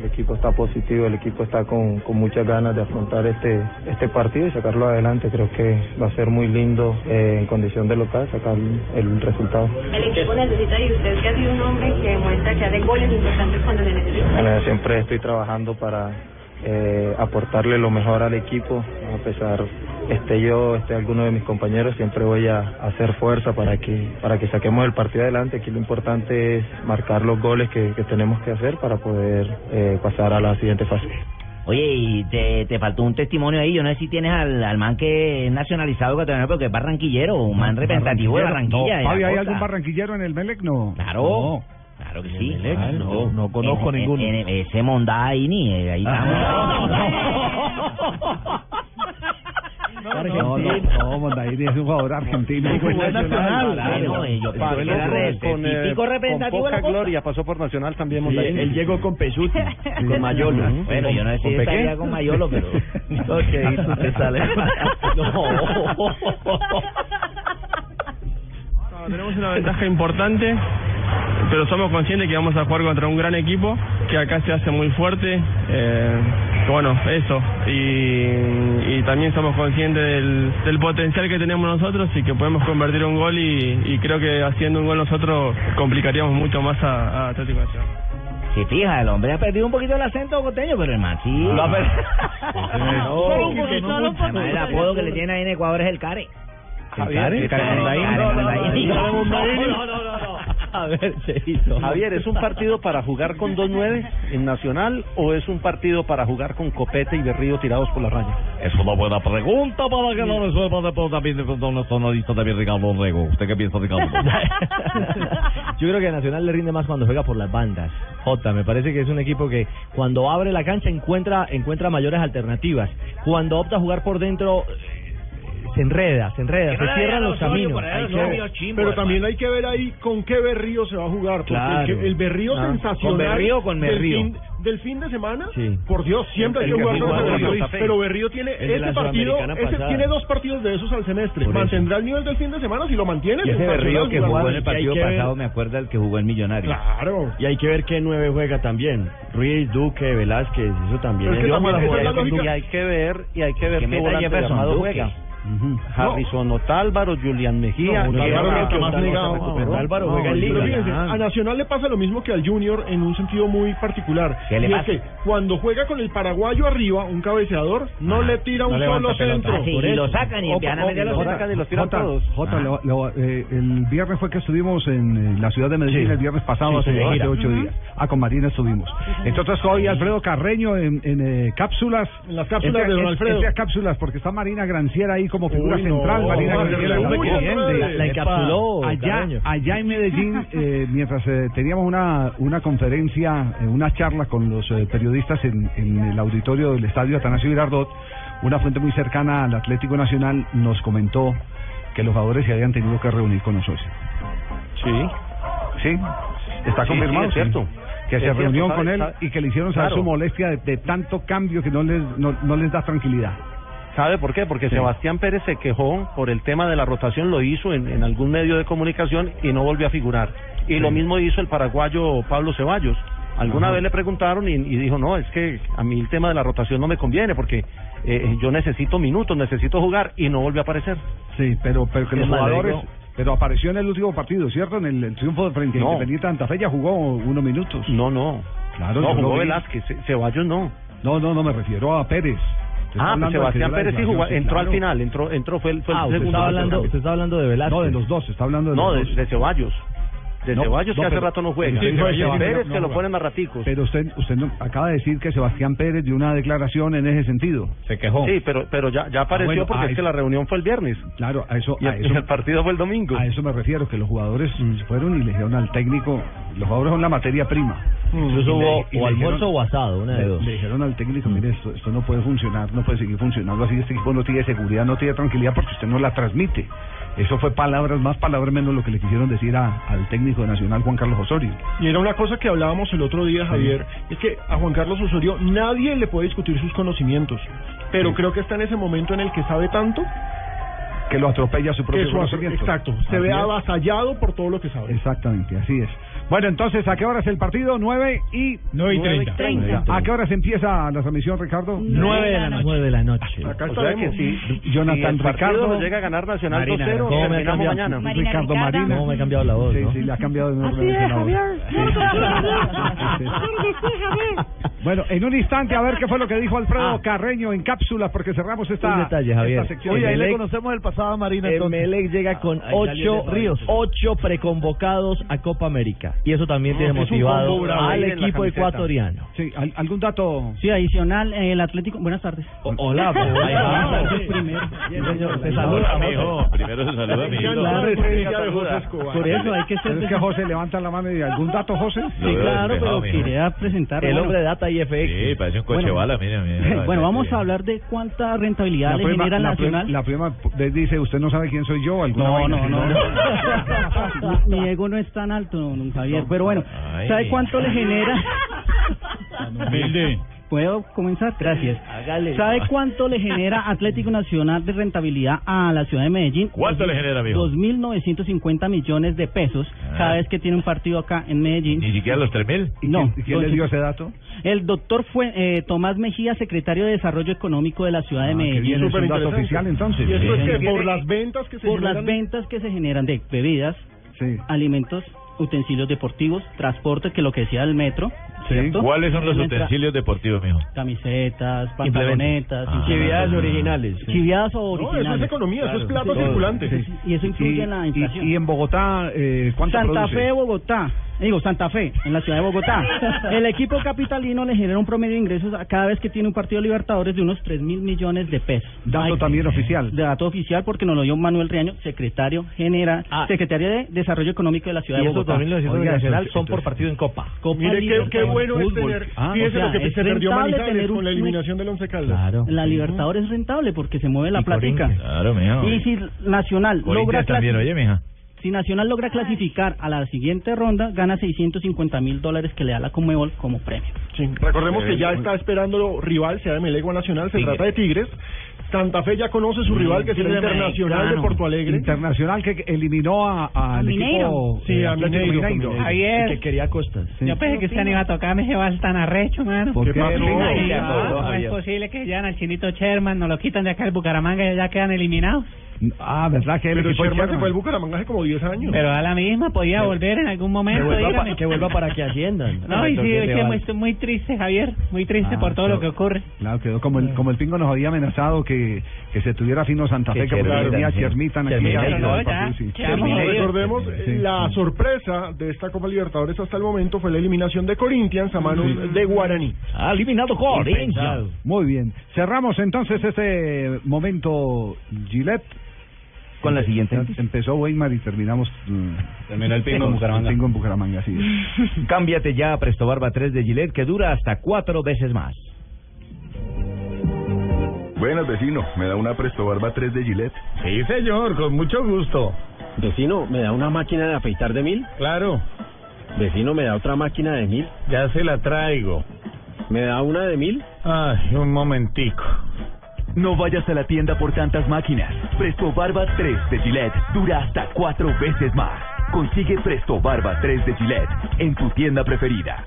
S31: El equipo está positivo, el equipo está con, con muchas ganas de afrontar este este partido y sacarlo adelante. Creo que va a ser muy lindo eh, en condición de local sacar el resultado.
S27: El equipo necesita y usted que ha sido un hombre que demuestra que hace goles importantes cuando se necesita.
S31: Bueno, siempre estoy trabajando para eh, aportarle lo mejor al equipo, a pesar esté yo, esté alguno de mis compañeros, siempre voy a hacer fuerza para que para que saquemos el partido adelante. Aquí lo importante es marcar los goles que, que tenemos que hacer para poder eh, pasar a la siguiente fase.
S7: Oye, y te, te faltó un testimonio ahí. Yo no sé si tienes al, al man que es nacionalizado ecuatoriano, porque es barranquillero, un man representativo de Barranquilla.
S2: No, ¿hay algún barranquillero en el Melec? No.
S7: Claro. Claro que sí.
S2: Melec, no, no conozco
S7: En-
S2: ninguno.
S7: en- ese Mondá ahí ni eh, ahí
S2: No, no, no, no, Mondaini es un jugador argentino.
S14: Fue nacional,
S2: nacional.
S14: claro.
S7: yo
S14: con- eh,
S7: típico representativo
S14: con
S7: de la
S14: poca gloria, pasó por Nacional también
S11: Sí,
S14: Mondaini.
S11: él llegó con Pesuti, con Mayolo.
S7: Bueno, yo no sé si
S11: ¿Con
S7: estaría con Mayolo, pero...
S11: ok, tú te sales.
S32: No, tenemos una ventaja importante, pero somos conscientes que vamos a jugar contra un gran equipo, que acá se hace muy fuerte. eh, bueno, eso. Y, y también somos conscientes del, del potencial que tenemos nosotros y que podemos convertir un gol y, y creo que haciendo un gol nosotros complicaríamos mucho más a, a Atlético Nacional.
S7: Si fija, el hombre ha perdido un poquito el acento costeño, pero el sí.
S32: Lo ha perdido.
S7: Solo
S32: un poquito, solo un poquito.
S7: El apodo que le tiene ahí en Ecuador es el Care.
S14: Javier,
S7: El
S14: no, no, no, no, no. A ver, se hizo. Javier, ¿es un partido para jugar con dos nueve en Nacional o es un partido para jugar con Copete y Berrío tirados por la raya?
S5: Es una buena pregunta para que lo resuelva después también de nuestro analista también Ricardo Rego. ¿Usted qué piensa, Ricardo?
S11: Yo creo que a Nacional le rinde más cuando juega por las bandas. Jota, me parece que es un equipo que cuando abre la cancha encuentra encuentra mayores alternativas. Cuando opta a jugar por dentro eh, se enreda, se enreda, se cierran los caminos. Hay que-
S3: Pero también hay que ver ahí con qué Berrío se va a jugar. Porque
S11: Claro.
S3: el, que- el Berrío
S11: Ah,
S3: sensacional.
S11: ¿con Berrío o con
S3: del
S11: Merrío?
S3: fin, del fin de semana,
S11: Sí.
S3: por Dios, siempre hay
S11: El
S3: que
S11: que
S3: jugar con ese Berrío. Pero Berrío tiene este
S11: la
S3: partido, ese tiene dos partidos de esos al semestre.
S7: Por eso.
S3: Mantendrá el nivel del fin de semana si lo mantiene.
S7: Y ese Berrío que jugó en el
S11: hay
S7: partido
S11: que ver-
S7: pasado me acuerda el que jugó en Millonario.
S3: Claro.
S11: Y hay que ver qué nueve juega también. Ruiz, Duque, Velázquez, eso también.
S3: Es que
S11: Yo
S3: también.
S11: Duque.
S14: Y hay que ver, y hay que ver qué volante
S7: Jefferson
S14: armado Juega. Harrison Otálvaro, Julián Mejía.
S3: No, Otálvaro más negado.
S14: se recuperó.
S11: Otálvaro
S3: No,
S11: juega en
S3: pero
S11: Liga. Ah.
S3: a Nacional le pasa lo mismo que al Junior en un sentido muy particular.
S7: ¿Qué le
S3: y es que cuando juega con el paraguayo arriba, un cabeceador, no le tira un
S2: no
S3: solo centro.
S7: Ah, sí, y lo sacan y empiezan a meter los sacan
S14: y los tiran
S2: Jota,
S14: todos.
S2: Jota,
S7: Ah.
S2: lo- lo- eh, el viernes fue que estuvimos en eh, la ciudad de Medellín,
S11: Sí.
S2: el viernes pasado, hace,
S11: sí,
S2: ocho días. Ah, con Marina estuvimos. Entonces hoy Alfredo Carreño en, en, eh, cápsulas.
S3: En las cápsulas de don Alfredo.
S2: cápsulas, porque está Marina Granciera ahí como figura
S3: Uy, no,
S2: central, Marina bien. la-
S11: La encapsuló,
S2: Allá, allá en Medellín, eh, mientras eh, teníamos una, una conferencia, eh, una charla con los eh, periodistas en, en el auditorio del estadio Atanasio Girardot, una fuente muy cercana al Atlético Nacional nos comentó que los jugadores se habían tenido que reunir con los socios.
S14: Sí.
S2: Sí, está
S14: Sí,
S2: confirmado.
S14: sí, es cierto.
S2: Que se reunió con él
S14: sabe-
S2: y que le hicieron saber
S14: Claro.
S2: su molestia de, de tanto cambio que no les, no, no les da tranquilidad.
S14: ¿Sabe por qué? Porque
S2: Sí.
S14: Sebastián Pérez se quejó por el tema de la rotación, lo hizo en, en algún medio de comunicación y no volvió a figurar. Y lo mismo hizo el paraguayo Pablo Ceballos. Alguna
S2: Ajá.
S14: vez le preguntaron y, y dijo, no, es que a mí el tema de la rotación no me conviene porque eh, yo necesito minutos, necesito jugar y no volvió a aparecer.
S2: Sí, pero, pero que los jugadores... Pero apareció en el último partido, ¿cierto? En el, el triunfo de frente a
S14: No.
S2: Independiente Santa Fe ya jugó unos minutos.
S14: No, no.
S2: Claro,
S14: no, jugó. Velázquez, Ce- Ceballos no.
S2: No, no, no, me refiero a Pérez.
S14: Ah, pues Sebastián Pérez sí jugó, entró al final, entró, entró fue el, fue el
S11: Ah, usted
S14: segundo.
S11: está hablando, usted está hablando de Velázquez.
S2: No, de los dos, está hablando de
S14: No,
S2: los
S14: de,
S2: dos.
S14: de Ceballos. De
S2: No,
S14: Ceballos
S2: no,
S14: que hace
S2: pero-
S14: rato no juega.
S2: Sí, no-
S14: Pérez
S2: no
S14: que lo pone más raticos.
S2: Pero usted, usted no- acaba de decir que Sebastián Pérez dio una declaración en ese sentido.
S10: Se quejó.
S14: Sí, pero pero ya ya apareció
S2: bueno,
S14: porque
S2: ah,
S14: es que la reunión fue el viernes.
S2: Claro, a eso,
S14: Y
S2: a
S14: el,
S2: eso,
S14: y el partido fue el domingo.
S2: a eso me refiero, que los jugadores
S14: Mm.
S2: fueron y le dijeron al técnico, los jugadores son la materia prima.
S11: Incluso
S2: Y le-
S11: hubo o almuerzo
S2: dijeron-
S11: o asado, una de
S2: le,
S11: dos.
S2: le dijeron al técnico, mire, esto, esto no puede funcionar, no puede seguir funcionando así, este equipo no tiene seguridad, no tiene tranquilidad porque usted no la transmite. Eso fue palabras, más palabras menos lo que le quisieron decir a- al técnico de Nacional, Juan Carlos Osorio.
S3: Y era una cosa que hablábamos el otro día, Javier, es que a Juan Carlos Osorio nadie le puede discutir sus conocimientos, pero
S2: Sí.
S3: creo que está en ese momento en el que sabe tanto
S2: Que lo atropella su propio
S3: exacto, se
S2: Así
S3: ve
S2: es.
S3: avasallado por todo lo que sabe.
S2: Exactamente, así es. Bueno, entonces, ¿a qué hora es el partido? 9 y...
S10: 9 y 30.
S33: 30.
S2: ¿A qué hora se empieza la transmisión, Ricardo?
S33: Nueve de la noche.
S11: Nueve de la noche.
S3: Acá
S14: O sea que si,
S2: Jonathan
S14: si
S2: Ricardo-
S14: llega a ganar Nacional
S10: Marina,
S14: 2-0,
S11: ¿cómo me ha
S14: terminamos
S11: cambiado?
S14: mañana.
S33: Marina
S2: Ricardo
S33: Ricardo.
S2: Marina.
S11: ¿Cómo me ha cambiado la voz,
S2: Sí,
S11: no?
S2: sí, le ha cambiado de
S33: Así
S2: nombre.
S33: es. Javier. Sí, sí.
S2: Bueno, en un instante a ver qué fue lo que dijo Alfredo Carreño en cápsulas porque cerramos esta,
S11: Un detalle, Javier.
S2: esta sección.
S11: Oye, ahí le
S2: conocemos el pasado a Marina
S11: Emelec llega con
S33: salió
S11: ocho,
S33: Ríos.
S11: ocho preconvocados a Copa América. Y eso también
S3: No,
S11: tiene motivado al equipo ecuatoriano.
S2: Sí, ¿al- ¿algún dato?
S33: Sí, adicional, el Atlético. Buenas tardes.
S11: O- hola, pues,
S33: primero.
S11: Te saluda,
S10: mijo. Primero se saluda,
S3: Escobar.
S33: Por eso hay que ser.
S2: Es que José levanta la mano y dice, ¿algún dato, José?
S33: Sí, claro, pero quería presentar.
S11: El hombre de Data y FX.
S10: Sí, parece un coche
S33: Bueno.
S10: bala, mira.
S33: Bueno, vamos a hablar de cuánta rentabilidad le genera Nacional.
S2: la prima dice, ¿usted no sabe quién soy yo? ¿Alguna
S33: No, no, no. Mi ego no es tan alto, don Javier. Pero bueno,
S10: Ay.
S33: ¿sabe cuánto le genera? ¿Puedo comenzar? Gracias.
S11: Hágale.
S33: ¿Sabe cuánto le genera Atlético Nacional de rentabilidad a la ciudad de Medellín?
S10: ¿Cuánto le genera, mijo?
S33: 2.950 millones de pesos
S10: Ah.
S33: cada vez que tiene un partido acá en Medellín.
S10: Ni siquiera los 3000.
S2: ¿Y
S33: No,
S2: quién, y quién le dio ese dato?
S33: El doctor fue eh, Tomás Mejía, secretario de Desarrollo Económico de la ciudad de
S2: Ah,
S33: Medellín.
S2: es un dato oficial entonces.
S3: Y esto es que por las ventas que se
S33: Por las
S3: generan-
S33: ventas que se generan de bebidas,
S2: Sí.
S33: alimentos, utensilios deportivos, transporte, que lo que decía el metro,
S2: Sí.
S10: ¿Cuáles son los
S33: Entra-
S10: utensilios deportivos, mijo?
S33: Camisetas, pantalonetas,
S10: Ah.
S11: Actividades originales.
S33: chiviadas o
S3: No,
S33: originales.
S3: eso es economía, eso es plata
S33: Sí.
S3: circulante.
S33: Sí. Y eso influye
S2: Y-
S33: en la
S2: y-
S33: inflación.
S2: Y, en Bogotá, eh, ¿cuánto
S33: Santa
S2: produce?
S33: Fe, Bogotá. Digo, Santa Fe, en la ciudad de Bogotá. El equipo capitalino le genera un promedio de ingresos a cada vez que tiene un partido de Libertadores de unos 3 mil millones de pesos.
S2: Dato
S33: Ay,
S2: también oficial.
S33: De dato oficial porque nos lo dio Manuel Riaño, secretario general,
S11: Ah.
S33: secretario de Desarrollo Económico de la ciudad
S11: Y
S33: de
S11: esos
S33: Bogotá.
S11: 2.900
S2: Oiga,
S11: nacional
S2: eso-
S11: son por partido en Copa.
S33: Copa
S3: Mire qué, bueno es tener,
S2: Ah,
S3: fíjese
S33: o sea,
S3: lo que se perdió Manizales
S33: tener
S3: con la eliminación del Once Caldas.
S11: Claro.
S33: La Libertadores es rentable porque se mueve la
S11: Y
S33: plática.
S10: Claro, mijo.
S33: Y si Nacional logra
S10: también, oye, mija.
S33: Si Nacional logra clasificar a la siguiente ronda, gana 650 mil dólares que le da la Conmebol como premio.
S3: Sí, recordemos que ya está esperando rival, sea de Melegua Nacional, se trata de Tigres. Santa Fe ya conoce su rival, que será
S33: Tigre de
S3: Internacional de Porto Alegre.
S2: Internacional que eliminó a- al
S33: Mineiro.
S2: equipo
S3: Sí,
S2: eh,
S3: a Mineiro,
S2: Mineiro.
S33: Javier.
S11: Que quería costas.
S2: Sí.
S33: Yo pensé que usted no iba a tocar vals tan arrecho, mano.
S2: ¿Por
S3: ¿Qué
S33: no
S10: Javier.
S33: es posible que llegan al chinito Sherman, nos lo quitan de acá el Bucaramanga y ya quedan eliminados.
S2: Ah, ¿verdad que el
S3: Pero Sherman se fue al Bucaramanga hace como 10 años.
S27: Pero a la misma podía volver en algún momento.
S11: Que vuelva,
S27: dígame.
S11: pa- que vuelva para que asciendan.
S27: No, y sí, es que muy- muy triste, Javier. Muy triste
S2: Ah,
S27: por todo lo que ocurre.
S2: Claro, quedó como el, como el Pingo nos había amenazado que, que se tuviera fino Santa Fe,
S11: Que
S2: que venía
S11: sí.
S2: Chermitan aquí.
S11: Chermitan, no,
S27: ya,
S2: sí.
S27: leído.
S3: Recordemos,
S2: Sí.
S3: la sorpresa de esta Copa Libertadores hasta el momento fue la eliminación de Corinthians a manos de Guaraní.
S11: Ha eliminado Corinthians.
S2: Muy bien. Cerramos entonces este momento Gillette.
S7: Con la siguiente
S2: Em- Empezó Weimar y terminamos. mm,
S34: Terminó el Pingo en Bucaramanga.
S2: El Pingo en Bucaramanga, sí.
S7: Cámbiate ya a Presto Barba 3 de Gillette que dura hasta cuatro veces más.
S35: Buenas, vecino. ¿Me da una Presto Barba 3 de Gillette?
S34: Sí, señor, con mucho gusto.
S36: Vecino, ¿me da una máquina de afeitar de mil?
S34: Claro,
S36: Vecino, ¿me da otra máquina de mil?
S34: ya se la traigo.
S36: ¿Me da una de mil?
S34: Ay, un momentico.
S37: No vayas a la tienda por tantas máquinas. Presto Barba 3 de Gillette dura hasta cuatro veces más. Consigue Presto Barba 3 de Gillette en tu tienda preferida.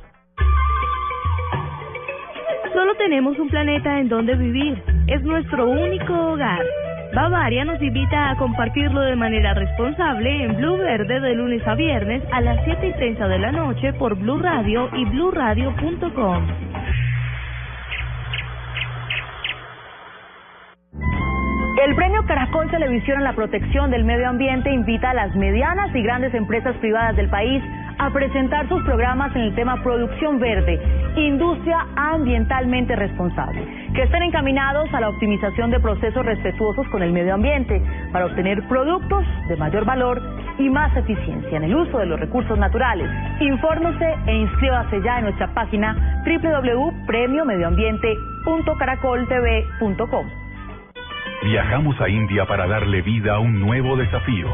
S38: Solo tenemos un planeta en donde vivir. Es nuestro único hogar. Bavaria nos invita a compartirlo de manera responsable en Blue Verde de lunes a viernes a las 7 y 30 de la noche por Blue Radio y bluradio.com.
S39: El premio Caracol Televisión en la protección del medio ambiente invita a las medianas y grandes empresas privadas del país a presentar sus programas en el tema producción verde, industria ambientalmente responsable, que estén encaminados a la optimización de procesos respetuosos con el medio ambiente para obtener productos de mayor valor y más eficiencia en el uso de los recursos naturales. Infórmese e inscríbase ya en nuestra página www.premiomedioambiente.caracoltv.com.
S17: Viajamos a India para darle vida a un nuevo desafío.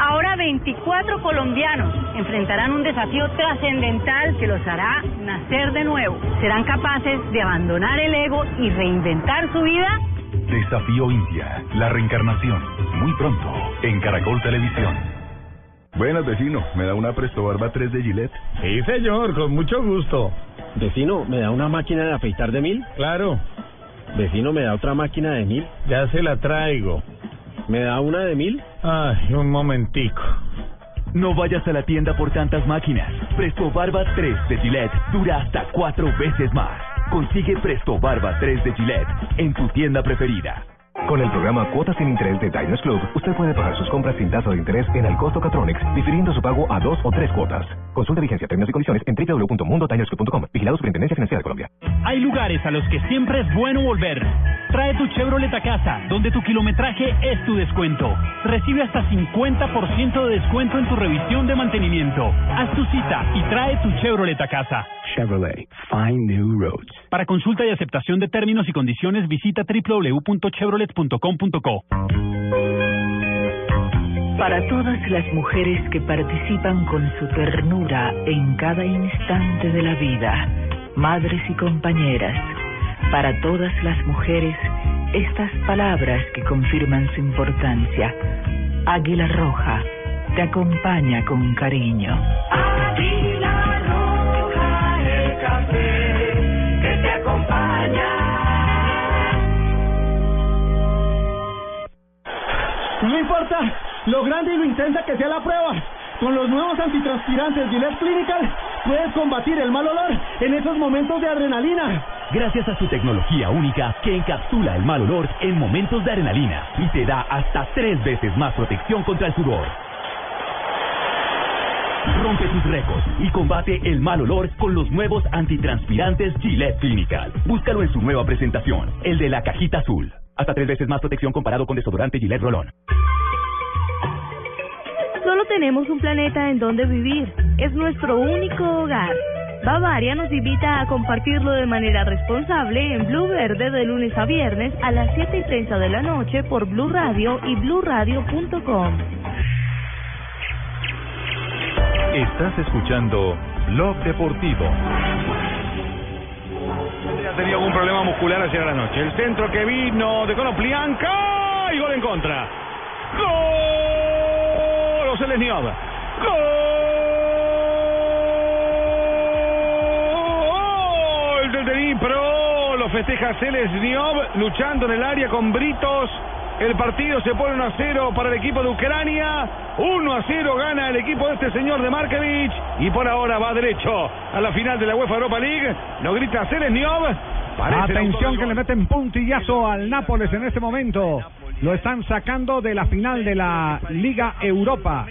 S40: Ahora 24 colombianos enfrentarán un desafío trascendental que los hará nacer de nuevo. ¿Serán capaces de abandonar el ego y reinventar su vida?
S17: Desafío India, la reencarnación. Muy pronto, en Caracol Televisión.
S35: Buenas, vecino. ¿Me da una Presto Barba 3 de Gillette?
S34: Sí, señor, con mucho gusto.
S36: Vecino, ¿me da una máquina de afeitar de mil?
S34: Claro,
S36: Vecino, ¿me da otra máquina de mil?
S34: ya se la traigo.
S36: ¿Me da una de mil?
S34: Ay, un momentico.
S37: No vayas a la tienda por tantas máquinas. Presto Barba 3 de Gillette dura hasta cuatro veces más. Consigue Presto Barba 3 de Gillette en tu tienda preferida.
S41: Con el programa Cuotas sin Interés de Diners Club, usted puede pagar sus compras sin tasa de interés en el costo Catronics, difiriendo su pago a dos o tres cuotas. Consulta vigencia, términos y condiciones en www.mundotinersclub.com. Vigilado Superintendencia Financiera de Colombia.
S42: Hay lugares a los que siempre es bueno volver. Trae tu Chevrolet a casa, donde tu kilometraje es tu descuento. Recibe hasta 50% de descuento en tu revisión de mantenimiento. Haz tu cita y trae tu Chevrolet a casa.
S41: Chevrolet, find new roads.
S42: Para consulta y aceptación de términos y condiciones, visita
S20: Para todas las mujeres que participan con su ternura en cada instante de la vida, madres y compañeras, para todas las mujeres, estas palabras que confirman su importancia. Águila Roja te acompaña con cariño.
S43: Águila roja, el café
S44: No importa lo grande y lo intensa que sea la prueba. Con los nuevos antitranspirantes Gillette Clinical puedes combatir el mal olor en esos momentos de adrenalina.
S37: Gracias a su tecnología única que encapsula el mal olor en momentos de adrenalina y te da hasta tres veces más protección contra el sudor. Rompe tus récords y combate el mal olor con los nuevos antitranspirantes Gillette Clinical. Búscalo en su nueva presentación, el de la cajita azul. Hasta tres veces más protección comparado con desodorante Gillette Rolón.
S38: Solo tenemos un planeta en donde vivir. Es nuestro único hogar. Bavaria nos invita a compartirlo de manera responsable en Blue Verde de lunes a viernes a las 7 y 30 de la noche por Blue Radio y bluradio.com.
S17: Estás escuchando Blog Deportivo.
S45: Ya tenía algún problema muscular ayer a la noche. El centro que vino de Conoplianca y gol en contra. ¡Gol! José Lesniov. ¡Gol del! Lo festeja Selesniov luchando en el área con Britos. El partido se pone 1 a 0 para el equipo de Ucrania. 1 a 0 gana el equipo de este señor de Markevich. Y por ahora va derecho a la final de la UEFA Europa League. Lo grita Selesniov.
S2: Atención que le meten puntillazo al Nápoles en este momento. Lo están sacando de la final de la Liga Europa.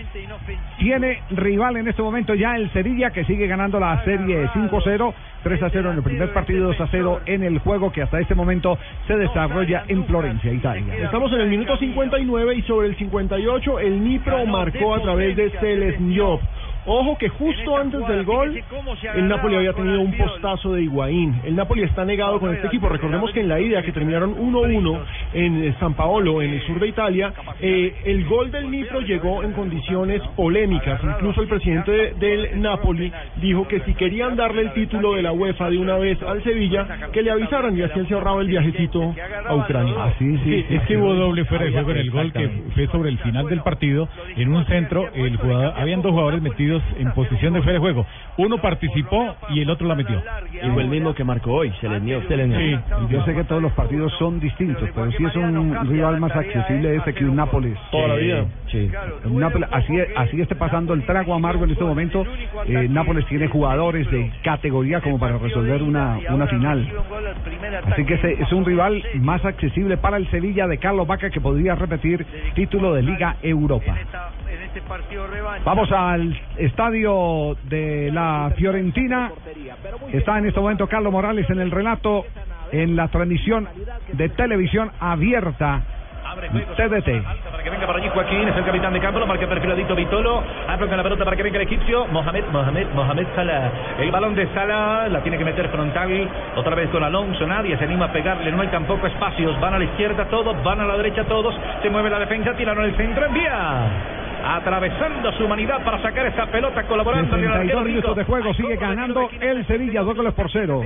S2: Tiene rival en este momento ya el Sevilla que sigue ganando la serie 5-0, 3-0 en el primer partido, 2-0 en el juego que hasta este momento se desarrolla en Florencia, Italia.
S3: Estamos en el minuto 59 y sobre el 58 el Nipro marcó a través de Selesniov. Ojo que justo antes del gol el Napoli había tenido un postazo de Higuaín. El Napoli está negado con este equipo. Recordemos que en la ida que terminaron 1-1 en eh, San Paolo, en el sur de Italia, eh, el gol del Nipro llegó en condiciones polémicas. Incluso el presidente de- del Napoli dijo que si querían darle el título de la UEFA de una vez al Sevilla, que le avisaran y así él se ahorraba el viajecito a Ucrania.
S2: Ah, sí, sí,
S10: es que hubo doble fuera de juego en el gol que fue sobre el final del partido. En un centro, el jugador, habían dos jugadores metidos en posición de fuera de juego. Uno participó y el otro la metió.
S11: Y fue el mismo que marcó hoy, Selesniov.
S10: Sí.
S2: Yo sé que todos los partidos son distintos, pero sí es un rival más accesible este que un Nápoles.
S11: Toda la vida.
S2: Sí. Un Nápoles, así, así esté pasando el trago amargo en este momento, eh, Nápoles tiene jugadores de categoría como para resolver una, una final. Así que ese es un rival más accesible para el Sevilla de Carlos Vaca que podría repetir título de Liga Europa. Vamos al estadio de la Fiorentina. Está en este momento Carlos Morales en el relato en la transmisión de televisión abierta TDT.
S1: Para que venga por allí Joaquín, es el capitán de campo, lo marca perfiladito Vitolo. Abre con la pelota para que venga el egipcio. Mohamed, Mohamed, Mohamed Salah. El balón de Salah la tiene que meter frontal. Otra vez con Alonso. Nadie se anima a pegarle. No hay tampoco espacios. Van a la izquierda todos, van a la derecha todos. Se mueve la defensa, tiraron el centro, envía. Atravesando su humanidad para sacar esa pelota colaborando en el
S2: 62
S1: arquero
S2: minutos de juego, sigue ganando el Sevilla, dos goles por cero.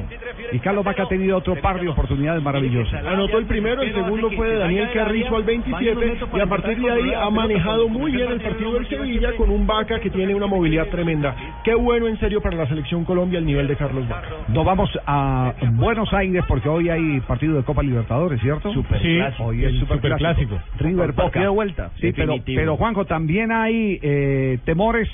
S2: Y Carlos Vaca ha tenido otro par de oportunidades maravillosas.
S3: Anotó el primero, el segundo fue de Daniel Carrizo al 27 y a partir de ahí ha manejado muy bien el partido del Sevilla con un Vaca que tiene una movilidad tremenda. Qué bueno en serio para la selección Colombia el nivel de Carlos Vaca.
S2: Nos vamos a Buenos Aires porque hoy hay partido de Copa Libertadores, ¿cierto?
S10: Sí,
S2: hoy es
S10: el
S2: superclásico. River Boca.
S10: Partido de vuelta.
S2: Sí, pero Juanjo, también hay eh, temores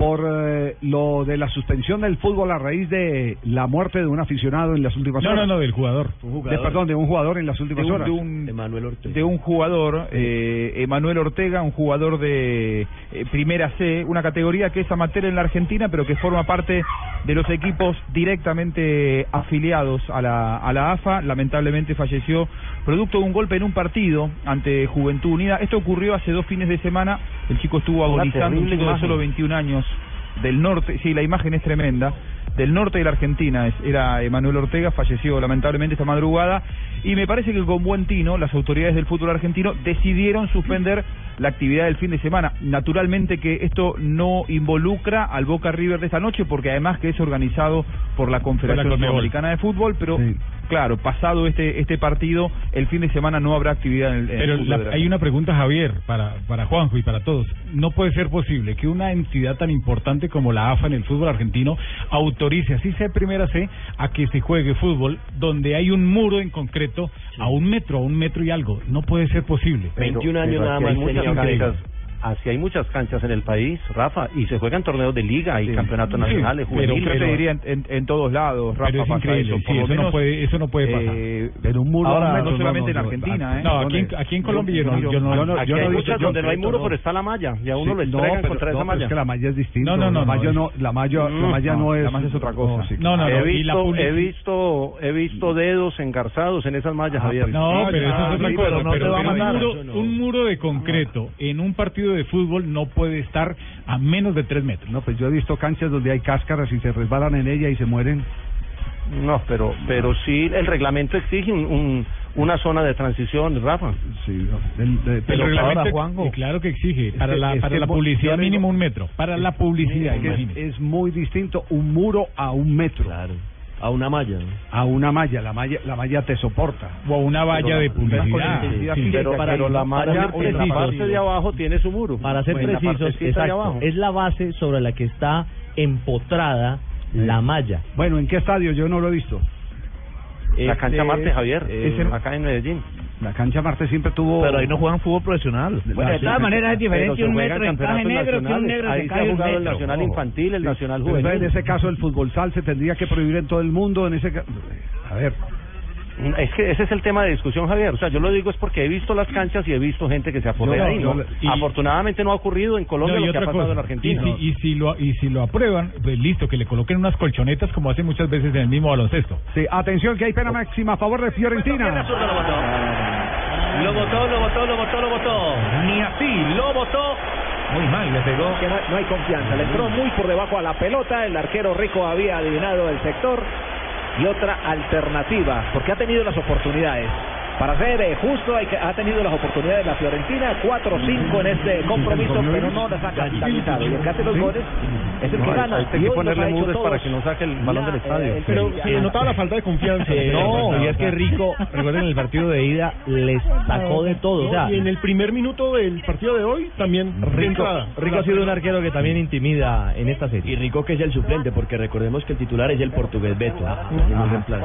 S2: por eh, lo de la suspensión del fútbol a raíz de la muerte de un aficionado en las últimas
S10: No,
S2: horas.
S10: no, no, del jugador.
S2: De, perdón, de un jugador en las últimas
S10: De un-
S2: horas.
S10: de un-
S11: Emanuel Ortega.
S10: de un jugador, eh, Emanuel Ortega, un jugador de eh, Primera C, una categoría que es amateur en la Argentina, pero que forma parte de los equipos directamente afiliados a la, a la AFA. Lamentablemente falleció producto de un golpe en un partido ante Juventud Unida. Esto ocurrió hace dos fines de semana. El chico estuvo agonizando, un chico de solo 21 años del norte, sí, la imagen es tremenda, del norte de la Argentina, era Emanuel Ortega, falleció lamentablemente esta madrugada, y me parece que con buen tino las autoridades del fútbol argentino decidieron suspender la actividad del fin de semana. Naturalmente que esto no involucra al Boca River de esta noche, porque además que es organizado por la Confederación. Sudamericana de Fútbol, pero claro, pasado este este partido, el fin de semana no habrá actividad en el, en el Pero la hay una pregunta, Javier, para, para Juanjo y para todos. No puede ser posible que una entidad tan importante como la AFA en el fútbol argentino autorice, así sea primera C, a que se juegue fútbol donde hay un muro en concreto a un metro, a un metro y algo. No puede ser posible.
S14: Pero- pero así hay muchas canchas, así hay muchas canchas en el país, Rafa, y se juegan torneos de liga y campeonatos
S10: Sí,
S14: nacionales,
S10: pero-
S14: juveniles.
S10: pero te diría en, en- en todos lados, Rafa, Pero es increíble, eso. Sí, eso no menos, puede- eso no puede pasar. eh,
S2: Pero un muro
S10: ahora, no solamente
S2: no,
S10: en
S2: no,
S10: Argentina, ¿eh? No, aquí en, aquí en Colombia yo no, yo no,
S2: yo no-
S14: Aquí
S2: yo no
S14: hay muchas donde
S2: yo-
S14: no hay muro,
S2: no.
S14: pero está la malla, y a uno
S2: Sí,
S14: lo
S2: no,
S14: entregan
S2: pero,
S14: contra
S2: no,
S14: esa
S2: pero
S14: malla.
S2: es que la malla es distinta.
S10: No, no, no,
S2: la malla
S10: no,
S2: no, la malla, la malla no, es.
S10: la malla es otra cosa. No, no,
S14: he
S10: no,
S14: visto, he visto, he visto dedos engarzados en esas mallas, Javier.
S10: No, pero eso es otra cosa.
S14: pero no
S10: pero-
S14: te va a
S10: pero
S14: mandar.
S10: un, muro, un muro de concreto en un partido de fútbol no puede estar a menos de tres metros.
S2: No, pues yo he visto canchas donde hay cáscaras y se resbalan en ella y se mueren.
S14: No, pero, pero sí, el reglamento exige un, un- una zona de transición, Rafa.
S2: Sí, del-
S10: Pero el reglamento, y claro que exige, para la, para la publicidad mínimo un metro, para la publicidad,
S2: es, es muy distinto un muro a un metro. Claro.
S11: A una malla.
S2: A una malla, la malla, la malla te soporta.
S10: O a una valla de publicidad.
S2: Sí,
S14: pero,
S2: para-
S14: pero la
S2: para
S14: malla la
S2: precisos,
S14: parte de abajo tiene su muro.
S11: Para ser
S14: la
S11: precisos, exacto, es la base sobre la que está empotrada la malla.
S2: Bueno, ¿en qué estadio? Yo no lo he visto.
S14: La
S11: Este
S14: cancha Marte, Javier, ese- acá en Medellín.
S2: La cancha Marte siempre tuvo.
S13: Pero ahí no juegan fútbol profesional.
S46: Bueno, de todas maneras es diferente un metro de encaje
S14: campeonatos
S46: negro que un negro
S14: Ahí
S46: se
S14: ha jugado el nacional infantil, el nacional
S2: Pero
S14: juvenil.
S2: En ese caso, el fútbol sal se tendría que prohibir en todo el mundo. En ese ca- A ver.
S14: Es que ese es el tema de discusión, Javier. O sea, yo lo digo es porque he visto las canchas y he visto gente que se aporrea
S47: No,
S14: ahí. ¿no?
S47: y-
S14: Afortunadamente no ha ocurrido en Colombia
S47: No,
S14: lo que ha pasado
S47: cosa,
S14: en Argentina.
S47: Y si, y si lo, y si lo aprueban, pues listo, que le coloquen unas colchonetas como hacen muchas veces en el mismo baloncesto.
S2: Sí, atención que hay pena máxima a favor de Fiorentina.
S13: Lo votó, lo votó, lo votó, lo votó. Ni así, lo votó. Muy mal, le pegó.
S48: No hay confianza, le entró muy por debajo a la pelota, el arquero Rico había adivinado el sector y otra alternativa, porque ha tenido las oportunidades. Para ser eh, justo, hay que, ha tenido las oportunidades la Fiorentina, 4-5 en este compromiso, pero no las ha capitalizado. Y el que hace los goles es el que
S14: No,
S48: gana.
S14: hay- hay que ponerle mudes para que no saque el balón del estadio.
S48: eh,
S3: Pero se notaba la falta de confianza.
S11: No, y es que Rico, recuerden el partido de ida, les sacó de todo. O sea,
S3: No, y en el primer minuto del partido de hoy también
S11: Rico. Rico ha sido un arquero que también intimida en esta serie.
S48: Y Rico que es el suplente, porque recordemos que el titular es el portugués Beto.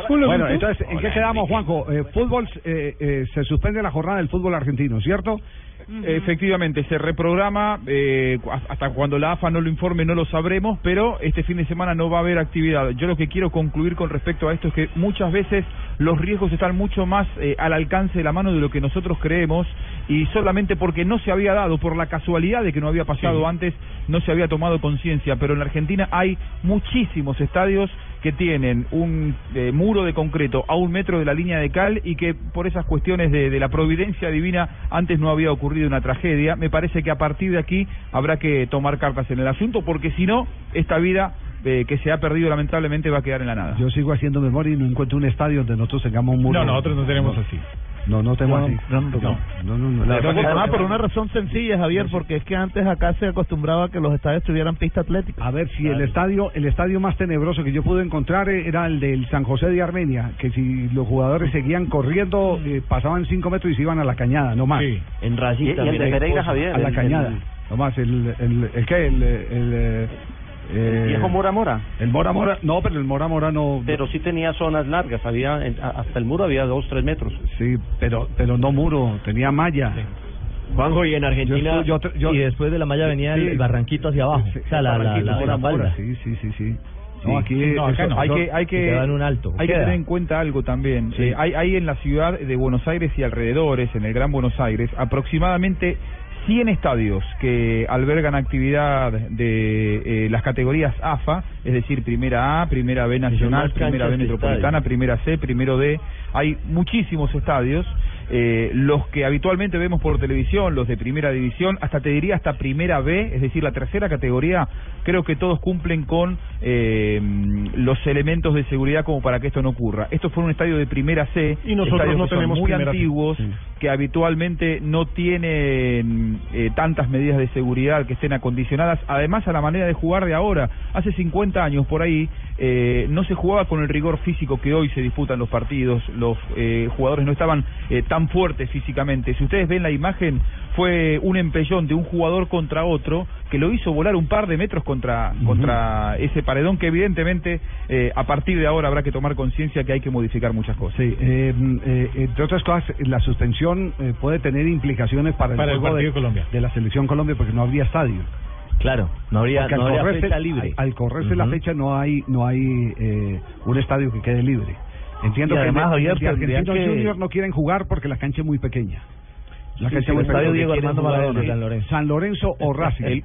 S2: Bueno, entonces, ¿en qué quedamos, Juanjo? Eh, fútbol, eh, eh, se suspende la jornada del fútbol argentino, ¿cierto?
S10: Efectivamente, se reprograma, eh, hasta cuando la AFA no lo informe no lo sabremos, pero este fin de semana no va a haber actividad. Yo lo que quiero concluir con respecto a esto es que muchas veces los riesgos están mucho más eh, al alcance de la mano de lo que nosotros creemos y solamente porque no se había dado, por la casualidad de que no había pasado antes, no se había tomado conciencia, pero en la Argentina hay muchísimos estadios que tienen un eh, muro de concreto a un metro de la línea de cal y que por esas cuestiones de, de la providencia divina antes no había ocurrido una tragedia. Me parece que a partir de aquí habrá que tomar cartas en el asunto porque si no, esta vida eh, que se ha perdido lamentablemente va a quedar en la nada.
S2: Yo sigo haciendo memoria y no encuentro un estadio donde nosotros tengamos un muro.
S10: No, nosotros no tenemos así.
S2: No, no tenemos
S10: No,
S2: así.
S10: no, no.
S2: no, no, no.
S10: La
S13: Además, por una razón sencilla, Javier, porque es que antes acá se acostumbraba a que los estadios tuvieran pista atlética.
S2: A ver, si el estadio el estadio más tenebroso que yo pude encontrar eh, era el del San José de Armenia, que si los jugadores seguían corriendo, eh, pasaban cinco metros y se iban a la cañada, no más.
S48: En Racing
S14: Y- y el de Pereira. Javier,
S2: A la
S14: el-
S2: cañada,
S14: el-
S2: no más. El, el, el, qué, el, el, eh, eh,
S14: viejo Mora Mora.
S2: El Mora Mora, no, pero el Mora Mora no.
S14: Pero sí tenía zonas largas, había hasta el muro había dos, tres metros.
S2: Sí, pero pero no muro, tenía malla.
S11: Juanjo, y en Argentina,
S2: Yo estu- yo- yo-
S11: y después de la malla venía el,
S2: Sí.
S11: el barranquito hacia abajo.
S2: Sí,
S11: o sea, la, la, la,
S2: Mora
S11: la
S2: Mora. Sí, sí, sí, sí.
S10: Sí.
S2: No, aquí
S10: No, acá
S2: eso-
S10: no. hay que hay que,
S11: en un alto.
S10: hay que tener en cuenta algo también
S2: Sí.
S10: Eh, hay hay en la ciudad de Buenos Aires y alrededores en el Gran Buenos Aires aproximadamente 100 estadios que albergan actividad de eh, las categorías AFA, es decir, primera A, primera B nacional, primera B metropolitana, primera C, primero D. Hay muchísimos estadios, eh, los que habitualmente vemos por televisión, los de primera división, hasta te diría hasta primera B, es decir, la tercera categoría, creo que todos cumplen con eh, los elementos de seguridad como para que esto no ocurra. Esto fue un estadio de primera C,
S3: Y nosotros
S10: estadios
S3: no tenemos
S10: muy antiguos,
S3: Sí.
S10: que habitualmente no tienen eh, tantas medidas de seguridad que estén acondicionadas, además a la manera de jugar de ahora. Hace 50 años por ahí eh, no se jugaba con el rigor físico que hoy se disputan los partidos, los eh, jugadores no estaban eh, tan fuertes físicamente. Si ustedes ven la imagen, fue un empellón de un jugador contra otro que lo hizo volar un par de metros contra, contra ese paredón que evidentemente eh, a partir de ahora habrá que tomar conciencia que hay que modificar muchas cosas.
S2: Sí, eh, eh, entre otras cosas, la suspensión eh, puede tener implicaciones para,
S10: Para el
S2: juego
S10: partido
S2: de,
S10: de Colombia.
S2: de la selección Colombia porque no habría estadio.
S11: Claro, no habría, no
S2: al
S11: habría
S2: correrse,
S11: fecha libre.
S2: Al, al correrse la fecha no hay no hay eh, un estadio que quede libre. Entiendo
S13: Y
S2: que
S13: además,
S2: de
S13: tendrían
S2: Argentinos
S13: que-
S2: Juniors no quieren jugar porque la cancha es muy pequeña. La
S10: Sí,
S2: cancha
S10: sí,
S2: es muy
S10: el estadio
S2: pequeña.
S10: Diego Armando Maradona, San Lorenzo.
S2: San Lorenzo o Racing.
S10: El-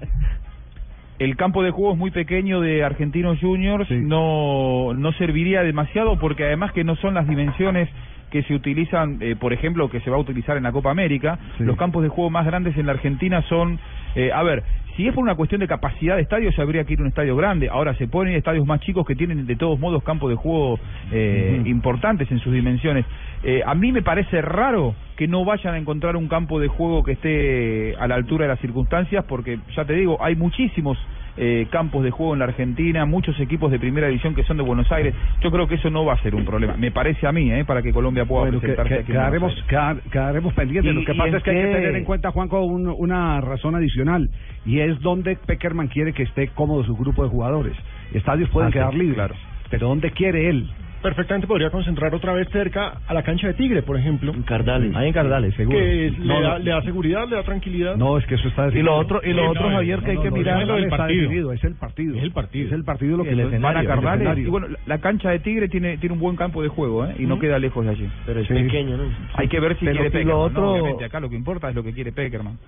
S10: El campo de juego es muy pequeño de Argentinos Juniors, no, no serviría demasiado porque además que no son las dimensiones que se utilizan, eh, por ejemplo, que se va a utilizar en la Copa América. Los campos de juego más grandes en la Argentina son, eh, a ver, si es por una cuestión de capacidad de estadio, se habría que ir a un estadio grande. Ahora se ponen estadios más chicos que tienen de todos modos campos de juego eh, importantes en sus dimensiones. Eh, a mí me parece raro que no vayan a encontrar un campo de juego que esté a la altura de las circunstancias, porque ya te digo, hay muchísimos eh, campos de juego en la Argentina, muchos equipos de primera división que son de Buenos Aires. Yo creo que eso no va a ser un problema. Me parece a mí, eh, para que Colombia pueda
S2: Bueno,
S10: presentarse
S2: que-
S10: aquí
S2: quedaremos, quedar- quedaremos pendientes.
S10: Y-
S2: Lo que pasa
S10: es
S2: que hay que tener en cuenta, Juanco, un- una razón adicional. Y es donde Peckerman quiere que esté cómodo su grupo de jugadores. Estadios pueden
S10: Ah, sí,
S2: quedar libres.
S10: claro.
S2: Pero ¿dónde quiere él?
S3: Perfectamente podría concentrar otra vez cerca a la cancha de Tigre, por ejemplo. En
S11: Cardales. Ahí en Cardales, seguro.
S3: Que es-
S11: No,
S3: le,
S11: no.
S3: da, le da seguridad, le da tranquilidad.
S2: No, es que eso está
S10: Y lo otro, y lo
S2: Sí,
S10: otro
S2: no,
S10: Javier,
S2: no,
S10: que hay
S2: no,
S10: que
S2: no,
S10: mirar
S2: del
S10: está
S2: partido.
S10: definido,
S2: Es el partido. Es el partido. Es el partido lo que
S10: escenario,
S2: van a
S10: el
S2: Cardales. Y bueno,
S10: la cancha de Tigre tiene tiene un buen campo de juego, ¿eh? Y no queda lejos de allí.
S11: Pero es
S10: Sí.
S11: pequeño, ¿no?
S10: Hay que ver si
S13: Pero
S10: quiere
S13: y
S10: Peckerman.
S13: lo
S10: ¿no?
S13: otro-
S10: Obviamente, acá lo que importa es lo que quiere Peckerman.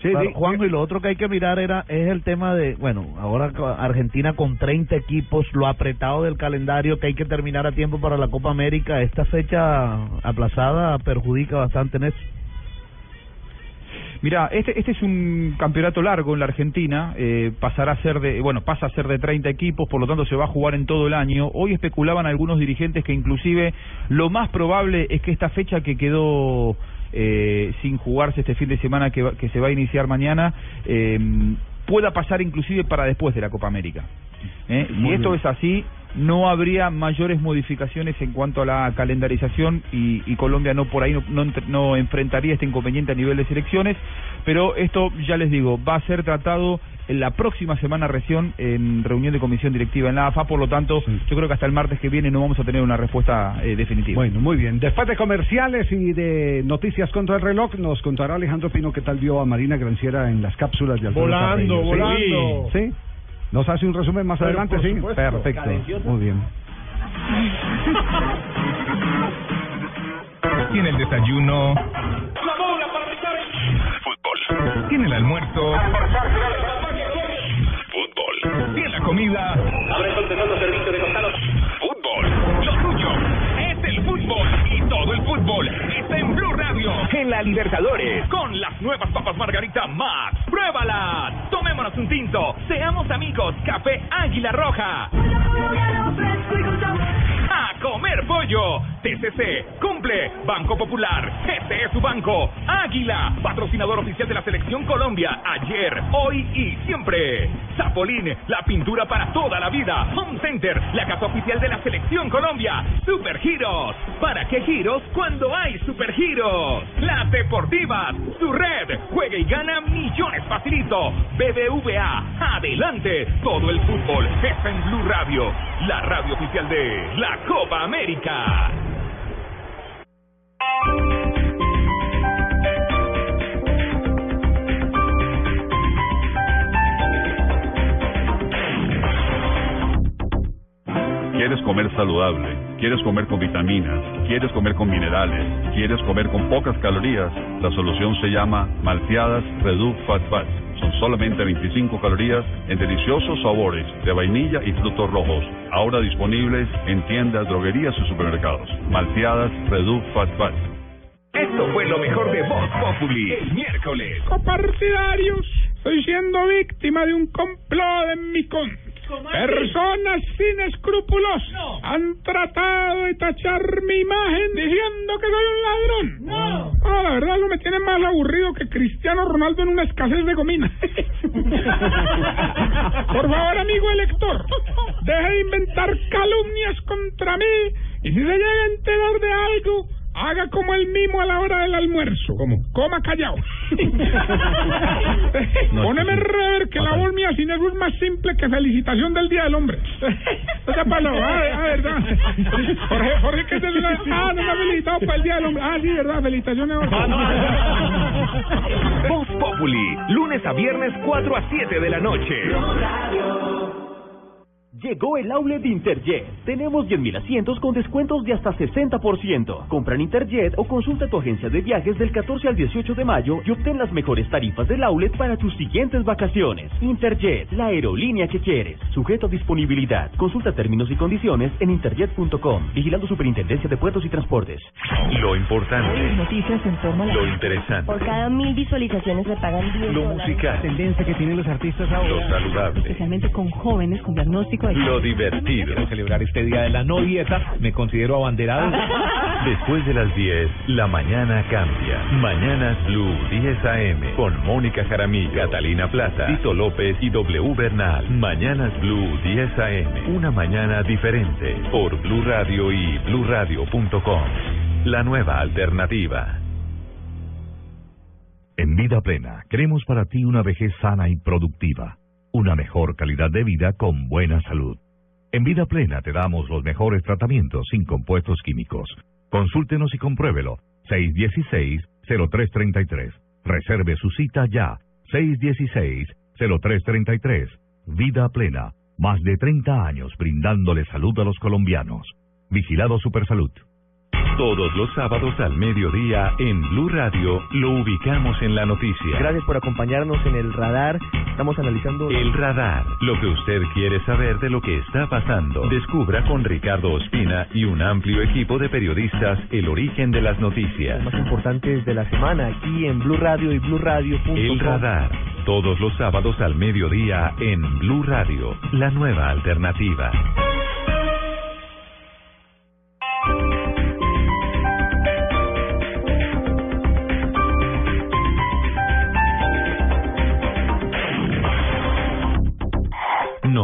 S13: Claro, Juanjo, y lo otro que hay que mirar era es el tema de, bueno, ahora Argentina con 30 equipos, lo apretado del calendario que hay que terminar a tiempo para la Copa América, esta fecha aplazada perjudica bastante en eso.
S10: Mira, este, este es un campeonato largo en la Argentina, eh, pasará a ser de, bueno, pasa a ser de 30 equipos, por lo tanto se va a jugar en todo el año. Hoy especulaban algunos dirigentes que inclusive lo más probable es que esta fecha que quedó eh, sin jugarse este fin de semana que, va- que se va a iniciar mañana eh, pueda pasar inclusive para después de la Copa América. ¿eh? Si esto
S2: bien.
S10: es así, no habría mayores modificaciones en cuanto a la calendarización y, y Colombia no por ahí no, no, no enfrentaría este inconveniente a nivel de selecciones, pero esto ya les digo, va a ser tratado la próxima semana recién en reunión de comisión directiva en la AFA, por lo tanto yo creo que hasta el martes que viene no vamos a tener una respuesta eh, definitiva.
S2: Bueno, muy bien. Después de comerciales y de noticias contra el reloj, nos contará Alejandro Pino qué tal vio a Marina Granciera en las cápsulas de Alfredo
S3: Volando, volando.
S2: ¿Sí? ¿Nos hace un resumen más
S3: Pero
S2: adelante? Sí.
S3: supuesto.
S2: Perfecto. Muy bien.
S23: Tiene el desayuno. Fútbol. Tiene el almuerzo. Comida. Abre el servicio de costados. Fútbol. Lo tuyo es el fútbol. Y todo el fútbol está en Blue Radio. En la Libertadores. Con las nuevas papas Margarita Max. ¡Pruébalas! Tomémonos un tinto. Seamos amigos. Café Águila Roja. Comer pollo. TCC cumple. Banco Popular. Este es su banco. Águila, patrocinador oficial de la Selección Colombia. Ayer, hoy y siempre. Zapolín, la pintura para toda la vida. Home Center, la casa oficial de la Selección Colombia. Super Giros. ¿Para qué giros cuando hay Super Giros? Las Deportivas, su red. Juega y gana millones facilito. BBVA, adelante. Todo el fútbol está en Blue Radio, la radio oficial de la Copa América.
S49: ¿Quieres comer saludable? ¿Quieres comer con vitaminas? ¿Quieres comer con minerales? ¿Quieres comer con pocas calorías? La solución se llama Malteadas Reduc Fat Fat. Son solamente 25 calorías en deliciosos sabores de vainilla y frutos rojos. Ahora disponibles en tiendas, droguerías y supermercados. Malteadas Reduc Fat Fat.
S23: Esto fue lo mejor de Voz Populi. El miércoles.
S1: Copartidarios, estoy siendo víctima de un complot en mi contra. Personas sin escrúpulos han tratado de tachar mi imagen diciendo que soy un ladrón. No. la verdad eso me tiene más aburrido que Cristiano Ronaldo en una escasez de gomina. Por favor, amigo elector, deje de inventar calumnias contra mí y si se llega a enterar de algo, haga como el mimo a la hora del almuerzo. como Coma callado. Póneme rever que la voz mía sin eso es más simple que felicitación del Día del Hombre. No sea palo, ah, ah, verdad. Jorge, Jorge, que es el... Ah, no me ha felicitado para el Día del Hombre. Ah, sí, verdad, felicitaciones.
S23: Voz Populi, lunes a viernes 4 a 7 de la noche.
S50: Llegó el outlet de Interjet. Tenemos 10.000 asientos con descuentos de hasta 60%. Compra en Interjet o consulta tu agencia de viajes del 14 al 18 de mayo y obtén las mejores tarifas del outlet para tus siguientes vacaciones. Interjet, la aerolínea que quieres. Sujeto a disponibilidad. Consulta términos y condiciones en interjet.com. Vigilando Superintendencia de Puertos y Transportes.
S17: Lo importante,
S51: Noticias en torno a la...
S17: lo interesante,
S51: Por cada mil visualizaciones le pagan 10
S17: lo musical,
S51: tendencia que tienen los artistas
S17: lo saludable,
S51: Especialmente con jóvenes con diagnóstico de...
S17: lo divertido.
S52: Quiero celebrar este día de la no dieta, me considero abanderado.
S17: Después de las 10, la mañana cambia. Mañanas Blue 10 AM con Mónica Jaramillo, Catalina Plata, Tito López y W Bernal. Mañanas Blue 10 AM. Una mañana diferente por Blue Radio y bluradio.com. La nueva alternativa.
S53: En Vida Plena, queremos para ti una vejez sana y productiva, una mejor calidad de vida con buena salud. En Vida Plena te damos los mejores tratamientos sin compuestos químicos. Consúltenos y compruébelo. 616-0333. Reserve su cita ya. 616-0333. Vida Plena. Más de 30 años brindándole salud a los colombianos. Vigilado Supersalud.
S17: Todos los sábados al mediodía en Blue Radio lo ubicamos en la noticia.
S11: Gracias por acompañarnos en el radar. Estamos analizando
S17: El radar, lo que usted quiere saber de lo que está pasando. Descubra con Ricardo Ospina y un amplio equipo de periodistas el origen de las noticias.
S11: más importantes de la semana aquí en Blue Radio y BlueRadio.com.
S17: El radar, todos los sábados al mediodía en Blue Radio, la nueva alternativa.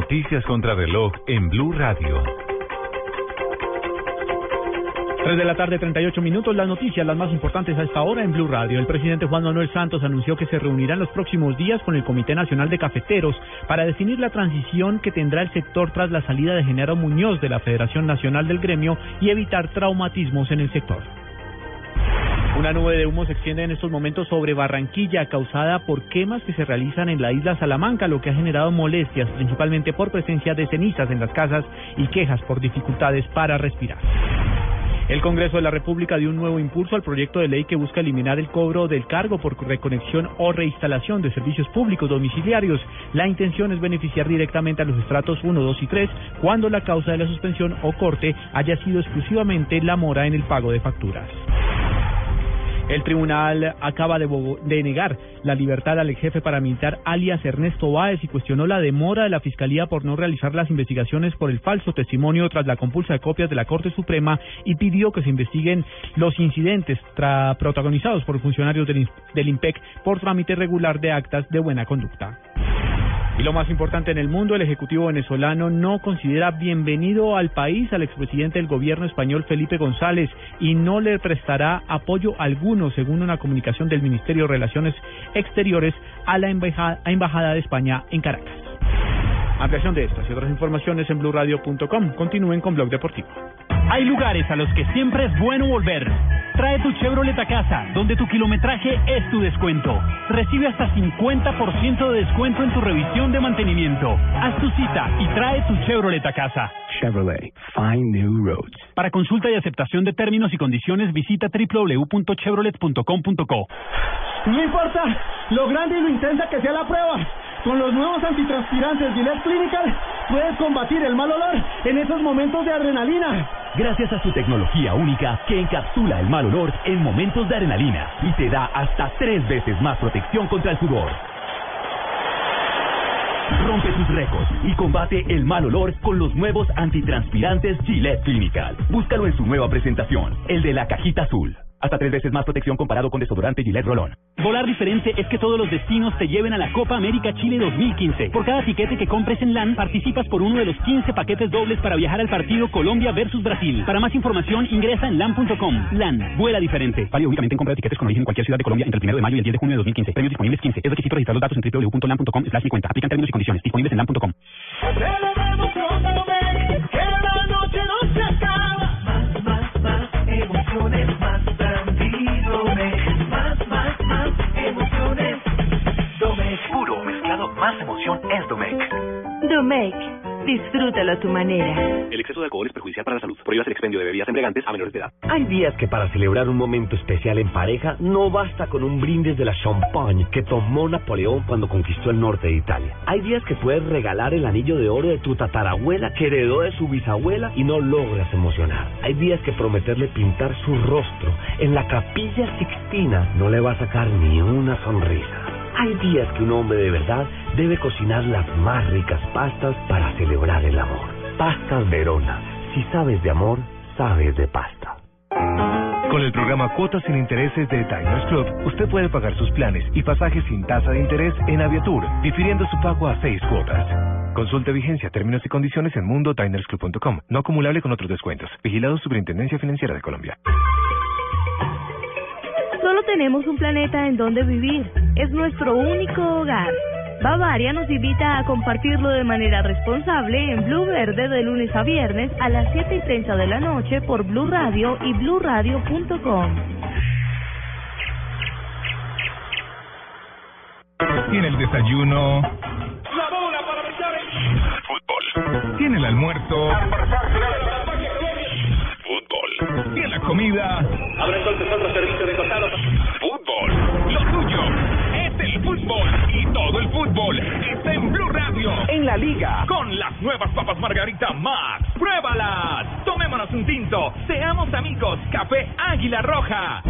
S17: Noticias contra reloj en Blue Radio.
S47: 3 de la tarde, 38 minutos. Las noticias, las más importantes a esta hora en Blue Radio. El presidente Juan Manuel Santos anunció que se reunirá en los próximos días con el Comité Nacional de Cafeteros para definir la transición que tendrá el sector tras la salida de Genaro Muñoz de la Federación Nacional del Gremio y evitar traumatismos en el sector. Una nube de humo se extiende en estos momentos sobre Barranquilla, causada por quemas que se realizan en la isla Salamanca, lo que ha generado molestias, principalmente por presencia de cenizas en las casas y quejas por dificultades para respirar. El Congreso de la República dio un nuevo impulso al proyecto de ley que busca eliminar el cobro del cargo por reconexión o reinstalación de servicios públicos domiciliarios. La intención es beneficiar directamente a los estratos 1, 2 y 3 cuando la causa de la suspensión o corte haya sido exclusivamente la mora en el pago de facturas. El tribunal acaba de, negar la libertad al ex jefe paramilitar alias Ernesto Báez y cuestionó la demora de la Fiscalía por no realizar las investigaciones por el falso testimonio tras la compulsa de copias de la Corte Suprema y pidió que se investiguen los incidentes protagonizados por funcionarios del, del IMPEC por trámite regular de actas de buena conducta. Y lo más importante en el mundo, el Ejecutivo venezolano no considera bienvenido al país al expresidente del gobierno español Felipe González y no le prestará apoyo alguno, según una comunicación del Ministerio de Relaciones Exteriores a la embajada, de España en Caracas. Ampliación de estas y otras informaciones en blurradio.com. Continúen con Blog Deportivo.
S42: Hay lugares a los que siempre es bueno volver. Trae tu Chevrolet a casa, donde tu kilometraje es tu descuento. Recibe hasta 50% de descuento en tu revisión de mantenimiento. Haz tu cita y trae tu Chevrolet a casa.
S54: Chevrolet, find new roads.
S42: Para consulta y aceptación de términos y condiciones, visita www.chevrolet.com.co.
S3: No importa lo grande y lo intensa que sea la prueba. Con los nuevos antitranspirantes Gillette Clinical puedes combatir el mal olor en esos momentos de adrenalina.
S37: Gracias a su tecnología única que encapsula el mal olor en momentos de adrenalina y te da hasta tres veces más protección contra el sudor. Rompe tus récords y combate el mal olor con los nuevos antitranspirantes Gillette Clinical. Búscalo en su nueva presentación, el de la cajita azul. Hasta tres veces más protección comparado con desodorante Gillette Rolón.
S42: Volar diferente es que todos los destinos te lleven a la Copa América Chile 2015. Por cada tiquete que compres en LAN, participas por uno de los 15 paquetes dobles para viajar al partido Colombia versus Brasil. Para más información, ingresa en LAN.com. LAN, vuela diferente. Válido únicamente en compra de tiquetes con origen en cualquier ciudad de Colombia entre el 1 de mayo y el 10 de junio de 2015. Premios disponibles 15. Es requisito registrar los datos en www.lan.com slash mi cuenta. Aplican términos y condiciones. Disponibles en LAN.com.
S37: Domec,
S38: disfrútalo a tu manera.
S37: El exceso de alcohol es perjudicial para la salud. Prohíbas el expendio de bebidas embriagantes a menores de edad.
S55: Hay días que para celebrar un momento especial en pareja no basta con un brindis de la champagne que tomó Napoleón cuando conquistó el norte de Italia. Hay días que puedes regalar el anillo de oro de tu tatarabuela que heredó de su bisabuela y no logras emocionar. Hay días que prometerle pintar su rostro en la capilla Sixtina no le va a sacar ni una sonrisa. Hay días que un hombre de verdad debe cocinar las más ricas pastas para celebrar el amor. Pastas Verona. Si sabes de amor, sabes de pasta.
S56: Con el programa Cuotas sin Intereses de Diners Club, usted puede pagar sus planes y pasajes sin tasa de interés en Aviatur, difiriendo su pago a seis cuotas. Consulte vigencia, términos y condiciones en mundodinersclub.com. No acumulable con otros descuentos. Vigilado Superintendencia Financiera de Colombia.
S38: Tenemos un planeta en donde vivir. Es nuestro único hogar. Bavaria nos invita a compartirlo de manera responsable en Blue Verde de lunes a viernes a las 7 y 30 de la noche por Blue Radio y bluradio.com.
S57: Tiene el desayuno.
S1: La bola para
S57: Fútbol. Tiene el almuerzo. Tiene la comida.
S1: Abre entonces otro servicio de costado.
S57: Fútbol. Lo tuyo es el fútbol. Y todo el fútbol está en Blue Radio.
S23: En la liga, con las nuevas papas Margarita Max. ¡Pruébalas! Tomémonos un tinto. Seamos amigos. Café Águila Roja.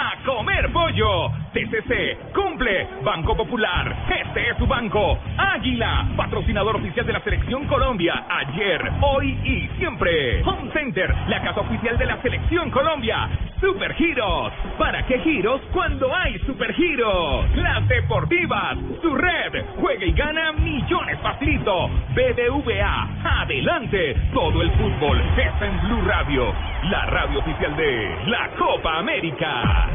S23: A comer pollo. TCC, cumple. Banco Popular. Este es su banco. Águila, patrocinador oficial de la Selección Colombia. Ayer, hoy y siempre. Home Center, la casa oficial de la Selección Colombia. Super Giros. ¿Para qué giros cuando hay Super Giros? Las Deportivas, su red. Juega y gana millones facilito. BBVA, adelante. Todo el fútbol está en Blue Radio, la radio oficial de la Copa América.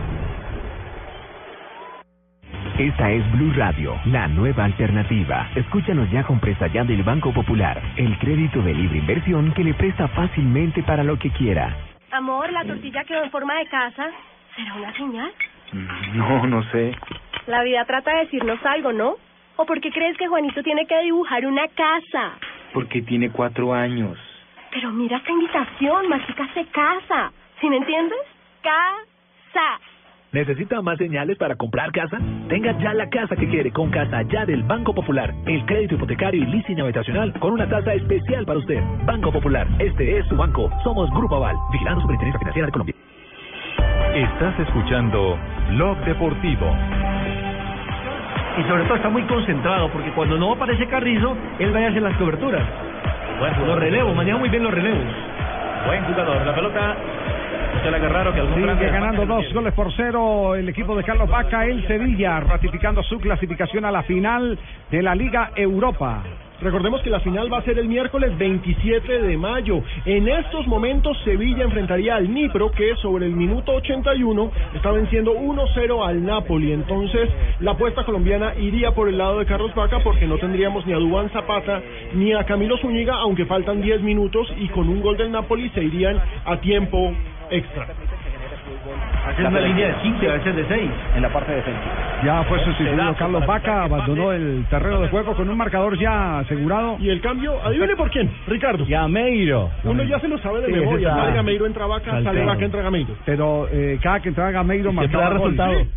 S58: Esta es Blue Radio, la nueva alternativa. Escúchanos ya con presta ya del Banco Popular, el crédito de libre inversión que le presta fácilmente para lo que quiera.
S59: Amor, la tortilla quedó en forma de casa. ¿Será una señal?
S60: No, no sé.
S59: La vida trata de decirnos algo, ¿no? ¿O por qué crees que Juanito tiene que dibujar una casa?
S60: Porque tiene cuatro años.
S59: Pero mira esta invitación, Mágica se casa. ¿Sí me entiendes? Casa.
S61: ¿Necesita más señales para comprar casa? Tenga ya la casa que quiere con Casa Ya del Banco Popular. El crédito hipotecario y leasing habitacional con una tasa especial para usted. Banco Popular, este es su banco. Somos Grupo Aval, vigilando Superintendencia Financiera de Colombia.
S17: Estás escuchando Blog Deportivo.
S11: Y sobre todo está muy concentrado porque cuando no aparece Carrizo, él va a hacer las coberturas. los relevos, maneja muy bien los relevos.
S47: Buen jugador. La pelota se la agarraron que algún
S2: Sigue
S47: grande-
S2: ganando dos goles por cero el equipo de Carlos Vaca, el Sevilla, ratificando su clasificación a la final de la Liga Europa.
S3: Recordemos que la final va a ser el miércoles 27 de mayo. En estos momentos Sevilla enfrentaría al Nipro que sobre el minuto 81 está venciendo 1-0 al Napoli. Entonces la apuesta colombiana iría por el lado de Carlos Vaca porque no tendríamos ni a Dubán Zapata ni a Camilo Zúñiga aunque faltan 10 minutos y con un gol del Napoli se irían a tiempo extra.
S11: Hacer una línea de 5 a veces de 6
S60: en la parte defensiva.
S2: Ya fue sustituido Carlos Vaca, abandonó el terreno de juego con un marcador ya asegurado.
S3: Y el cambio, adivine por quién, Ricardo.
S2: Gameiro.
S3: Uno ya se lo sabe de
S2: Sí,
S3: memoria. Sale Gameiro, entra Vaca, sale. Vaca, entra Gameiro.
S2: Pero eh, cada que entraba Gameiro
S3: Siempre
S2: marcaba
S3: da
S2: gol.
S3: resultado.
S2: Sí.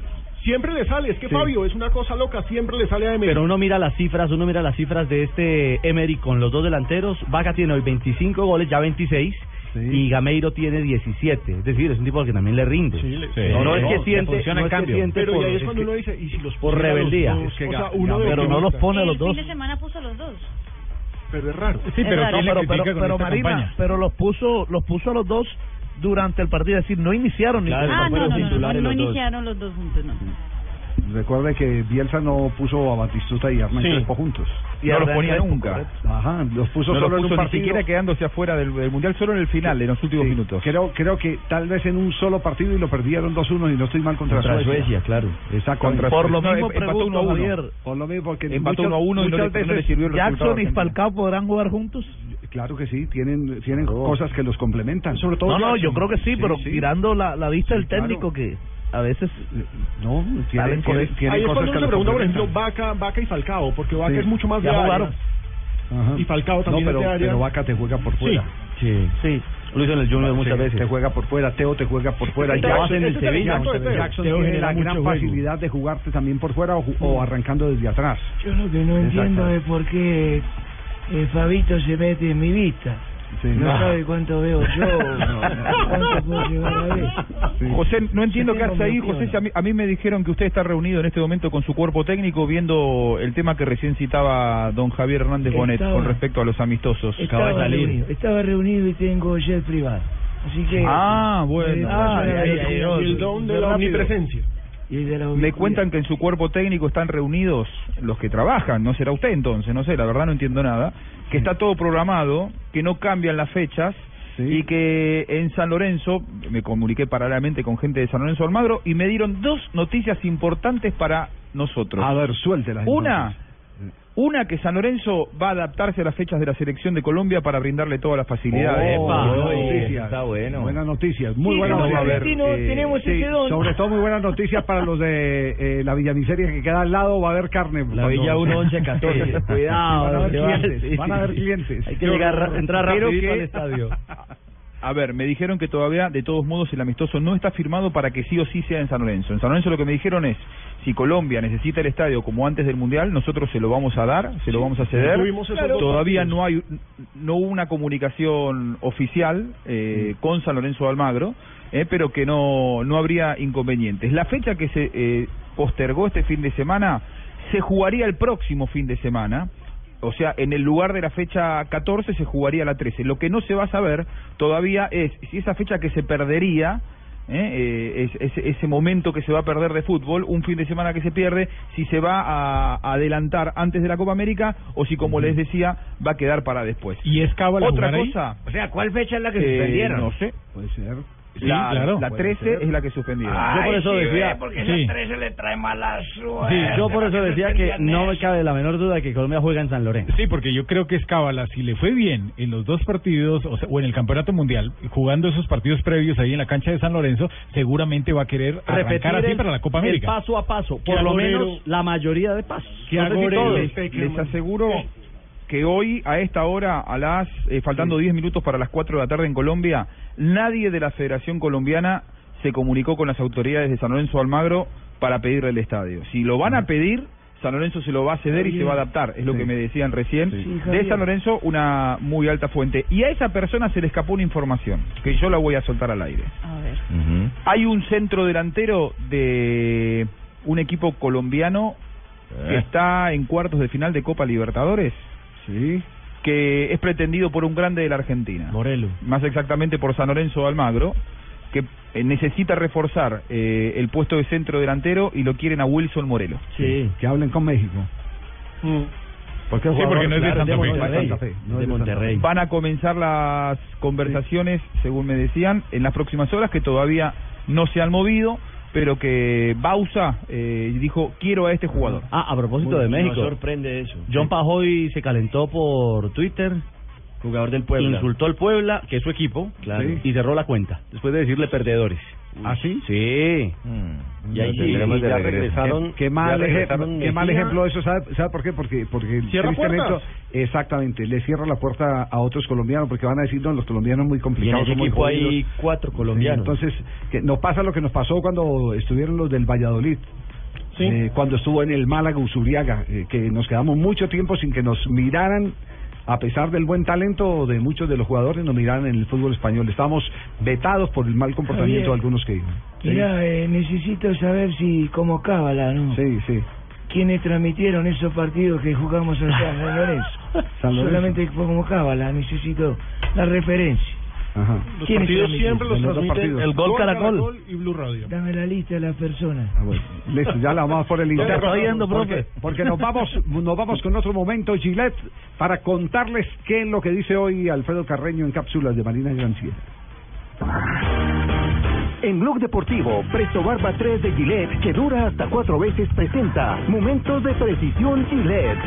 S3: Siempre le sale, es que
S11: Sí.
S3: Fabio es una cosa loca, siempre le sale a Emery.
S11: Pero uno mira las cifras, uno mira las cifras de este Emery con los dos delanteros. Vaca tiene hoy 25 goles, ya 26. Y Gameiro tiene 17. Es decir, es un tipo al que también le rinde. no, no es que siente, no es que siente
S3: Pero
S11: por,
S3: y ahí es cuando uno dice, y si los
S11: por
S3: los
S11: rebeldía.
S3: dos? O sea, uno
S13: pero no los pone a los
S62: El
S13: dos.
S62: fin de semana puso los dos.
S3: Pero es raro.
S13: Sí, pero,
S62: raro.
S13: no, pero,
S62: ¿Quién le
S13: pero,
S62: critica con
S13: pero
S62: esta
S13: Marina,
S62: campaña?
S13: pero los puso, los puso a los dos durante el partido, es decir, no iniciaron ni
S62: ah, no, no, no, no, no, iniciaron los dos juntos, no.
S2: Recuerde que Bielsa no puso a Batistuta y a Hernán
S10: Sí.
S2: Crespo juntos.
S10: No los ponía nunca.
S2: Ajá, los puso
S10: no
S2: solo
S10: los
S2: en un
S10: puso ni
S2: partido.
S10: siquiera quedándose afuera del, del mundial, solo en el final, en los últimos minutos.
S2: Creo, creo que tal vez en un solo partido y lo perdieron 2-1 y no estoy mal contra,
S11: Contra Suecia, claro.
S2: Exacto.
S10: Contra
S13: Por lo
S10: No,
S13: mismo
S10: empató
S13: pregunto,
S10: 1 a 1.
S13: Javier,
S2: Por lo mismo, porque
S10: Empató
S2: muchas-
S10: 1 a 1 y no le,
S2: muchas
S10: no le
S2: veces-
S10: sirvió el.
S13: Jackson y. Falcao podrán jugar juntos.
S2: Claro que sí, tienen, tienen cosas que los complementan.
S3: Sobre todo
S13: No, no, yo creo que sí, pero
S2: sí.
S13: tirando la, la vista
S2: Sí,
S13: del técnico que a veces
S2: no tienen, tienen- tienen
S3: Ahí es
S2: cosas
S3: cuando
S2: que
S3: uno se pregunta, por ejemplo, Vaca, Vaca y Falcao, porque Vaca
S2: Sí.
S3: es mucho más de área. Y Falcao también
S2: no,
S3: es
S2: pero,
S3: de área.
S2: pero Vaca te juega por fuera.
S11: Sí, sí. Lo hizo en el Junior muchas
S2: Sí,
S11: veces.
S2: Te juega por fuera, Teo te juega por fuera.
S11: Este lo hace en el
S2: Jackson-
S11: Sevilla,
S2: Jackson. Jackson
S3: Teo
S2: tiene
S3: genera
S2: la gran
S3: juego.
S2: facilidad de jugarte también por fuera o, o arrancando desde atrás.
S63: Yo lo que no entiendo es por qué eh, Fabito se mete en mi vista.
S2: Sí.
S63: No
S2: Ah.
S63: sabe cuánto veo yo, cuánto puedo llegar a ver.
S10: José, no entiendo qué hace ahí, José. A mí, a mí me dijeron que usted está reunido en este momento con su cuerpo técnico viendo el tema que recién citaba don Javier Hernández Bonet
S63: Estaba-
S10: con respecto a los amistosos.
S63: Estaba reunido, estaba reunido y tengo jet privado. Así que.
S10: Ah, bueno.
S63: Ah,
S3: el don de la omnipresencia.
S63: Y de la
S10: Me cuentan que en su cuerpo técnico están reunidos los que trabajan, no será usted entonces, no sé, la verdad no entiendo nada, que está todo programado, que no cambian las fechas y que en San Lorenzo, me comuniqué paralelamente con gente de San Lorenzo Almagro y me dieron dos noticias importantes para nosotros.
S2: A ver, suéltela.
S10: Una, una que San Lorenzo va a adaptarse a las fechas de la selección de Colombia para brindarle todas las facilidades.
S2: Oh, buenas noticias.
S11: está bueno.
S2: Buenas noticias, muy
S63: Sí,
S2: buenas noticias.
S63: argentino, tenemos
S2: sí,
S63: ese don.
S2: Sobre todo muy buenas noticias para los de eh, la Villamiseria que queda al lado, va a haber carne.
S11: La Villa 1, 11, 14. Cuidado,
S2: van a haber clientes,
S11: sí.
S2: van a haber clientes.
S11: Hay que llegar, entrar rapidito
S10: que-
S11: al estadio.
S10: A ver, me dijeron que todavía, de todos modos, el amistoso no está firmado para que sí o sí sea en San Lorenzo. En San Lorenzo lo que me dijeron es, si Colombia necesita el estadio como antes del Mundial, nosotros se lo vamos a dar, se lo vamos a ceder. Todavía no hay, no hubo una comunicación oficial eh, con San Lorenzo de Almagro, eh, pero que no, no habría inconvenientes. La fecha que se eh, postergó este fin de semana se jugaría el próximo fin de semana. O sea, en el lugar de la fecha 14 se jugaría la 13. Lo que no se va a saber todavía es si esa fecha que se perdería, ¿eh? Eh, es- ese, ese momento que se va a perder de fútbol, un fin de semana que se pierde, si se va a, a adelantar antes de la Copa América o si, como les decía, va a quedar para después.
S47: ¿Y es cábala
S10: Otra
S47: jugar ahí?
S10: cosa,
S63: O sea, ¿cuál fecha es la que
S10: eh,
S63: suspendieron?
S10: no sé.
S2: Puede ser.
S47: Sí,
S10: la,
S47: claro.
S10: la
S47: Puede
S10: 13 es la que suspendieron.
S63: Ay,
S11: Yo por eso
S63: sí,
S11: decía-
S63: porque
S47: sí.
S63: la 13 le trae mala suerte.
S11: Sí, yo por eso decía que no me cabe la menor duda de que Colombia juega en San Lorenzo.
S47: Sí, porque yo creo que es cábala. Si le fue bien en los dos partidos o, sea, o en el Campeonato Mundial, jugando esos partidos previos ahí en la cancha de San Lorenzo, seguramente va a querer
S11: Repetir
S47: arrancar así
S11: el,
S47: para la Copa
S11: el
S47: América.
S11: paso a paso, por lo menos la mayoría de pasos.
S2: Que
S11: No sé si
S2: agorero.
S11: todos.
S10: les, les aseguro que hoy, a esta hora, a las eh, faltando 10 minutos para las 4 de la tarde en Colombia, nadie de la Federación Colombiana se comunicó con las autoridades de San Lorenzo Almagro para pedirle el estadio. Si lo van a pedir, San Lorenzo se lo va a ceder y se va a adaptar, es lo
S2: Sí.
S10: que me decían recién.
S63: Sí,
S10: de. San Lorenzo, una muy alta fuente. Y a esa persona se le escapó una información, que yo la voy a soltar al aire.
S38: A ver.
S10: Hay un centro delantero de un equipo colombiano que está en cuartos de final de Copa Libertadores,
S2: Sí.
S10: que es pretendido por un grande de la Argentina,
S11: Morelo.
S10: más exactamente por San Lorenzo de Almagro, que eh, necesita reforzar eh, el puesto de centro delantero y lo quieren a Wilson Morelo.
S11: Sí.
S2: Que hablen con México.
S10: Porque
S47: Sí, porque no es de Santa Fe.
S2: No
S11: de
S2: es de Santa
S11: Monterrey.
S10: Van a comenzar las conversaciones, según me decían, en las próximas horas, que todavía no se han movido, pero que Bausa eh, dijo, quiero a este jugador.
S11: Ah, a propósito de México.
S63: nos sorprende eso.
S11: John Pajoy se calentó por Twitter,
S63: Jugador del Puebla.
S11: insultó al Puebla, que es su equipo,
S63: Claro.
S11: y cerró la cuenta, después de decirle perdedores.
S2: ¿Ah, sí?
S11: Sí.
S63: Mm.
S11: Y ahí
S63: tendremos de
S11: ya regresaron.
S2: Qué mal,
S63: ya
S2: ejemplo,
S63: regresaron
S2: qué mal ejemplo eso, ¿sabe, ¿sabe por qué? Porque, porque
S3: Cierra puertas.
S2: exactamente, le cierra la puerta a otros colombianos, porque van a decir, no, los colombianos muy
S63: Y en
S2: complicados,
S63: ese equipo
S2: jodidos".
S63: hay cuatro colombianos.
S2: Sí, entonces, que nos pasa lo que nos pasó cuando estuvieron los del Valladolid.
S3: Sí.
S2: Eh, cuando estuvo en el Málaga Usuriaga, eh, que nos quedamos mucho tiempo sin que nos miraran, a pesar del buen talento de muchos de los jugadores, nos miraran en el fútbol español. Estábamos vetados por el mal comportamiento
S63: Javier.
S2: de algunos que. Sí,
S63: Mira, eh, necesito saber si, como cábala, ¿no?
S2: sí, sí.
S63: ¿Quiénes transmitieron esos partidos que jugamos en San Lorenzo?
S2: San Lorenzo.
S63: Solamente como cábala, necesito la referencia.
S2: Ajá.
S3: Los
S63: ¿Quiénes
S3: partidos siempre los transmiten
S2: partidos.
S11: El Gol Caracol.
S3: y Blue Radio.
S63: Dame la lista de las personas.
S2: Ah, bueno. Listo, ya la vamos por el
S63: ¿Dónde
S2: interno.
S63: está yendo,
S2: porque,
S63: profe?
S2: porque nos vamos, nos vamos con otro momento, Gillette, para contarles qué es lo que dice hoy Alfredo Carreño en cápsulas de Marina Granciera.
S58: En Blog Deportivo, Presto Barba 3 de Gillette, que dura hasta cuatro veces, presenta Momentos de Precisión Gillette.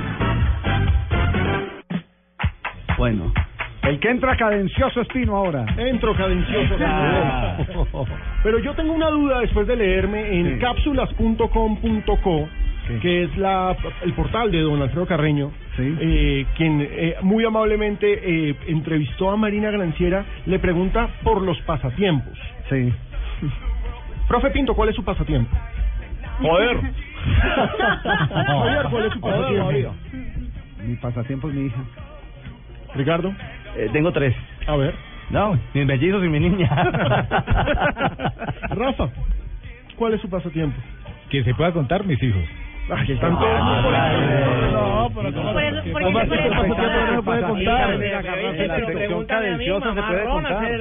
S2: Bueno. El que entra cadencioso es Pino ahora.
S3: Entro cadencioso.
S2: Ah.
S3: Pero yo tengo una duda después de leerme en
S2: Sí.
S3: cápsulas.com.co, que es la el portal de don Alfredo Carreño,
S2: Sí.
S3: eh, quien eh, muy amablemente eh, entrevistó a Marina Granciera, le pregunta por los pasatiempos.
S2: Sí.
S3: Profe Pinto, ¿cuál es su pasatiempo?
S1: Joder.
S3: Javier, ¿cuál es su pasatiempo?
S2: Mi pasatiempo es mi hija.
S3: Ricardo,
S11: Eh, tengo tres.
S3: a ver.
S11: No, mis mellizos y mi niña.
S3: Rafa, ¿cuál es su pasatiempo?
S47: Que se pueda contar mis hijos.
S3: Ay, están todos muy por ahí.
S47: No, pero ¿cómo
S38: Por eso- porque
S47: ¿Cómo
S38: se
S47: así
S38: puede contar?
S47: tiempo no se puede contar?
S11: En la sección cadenciosa se puede contar.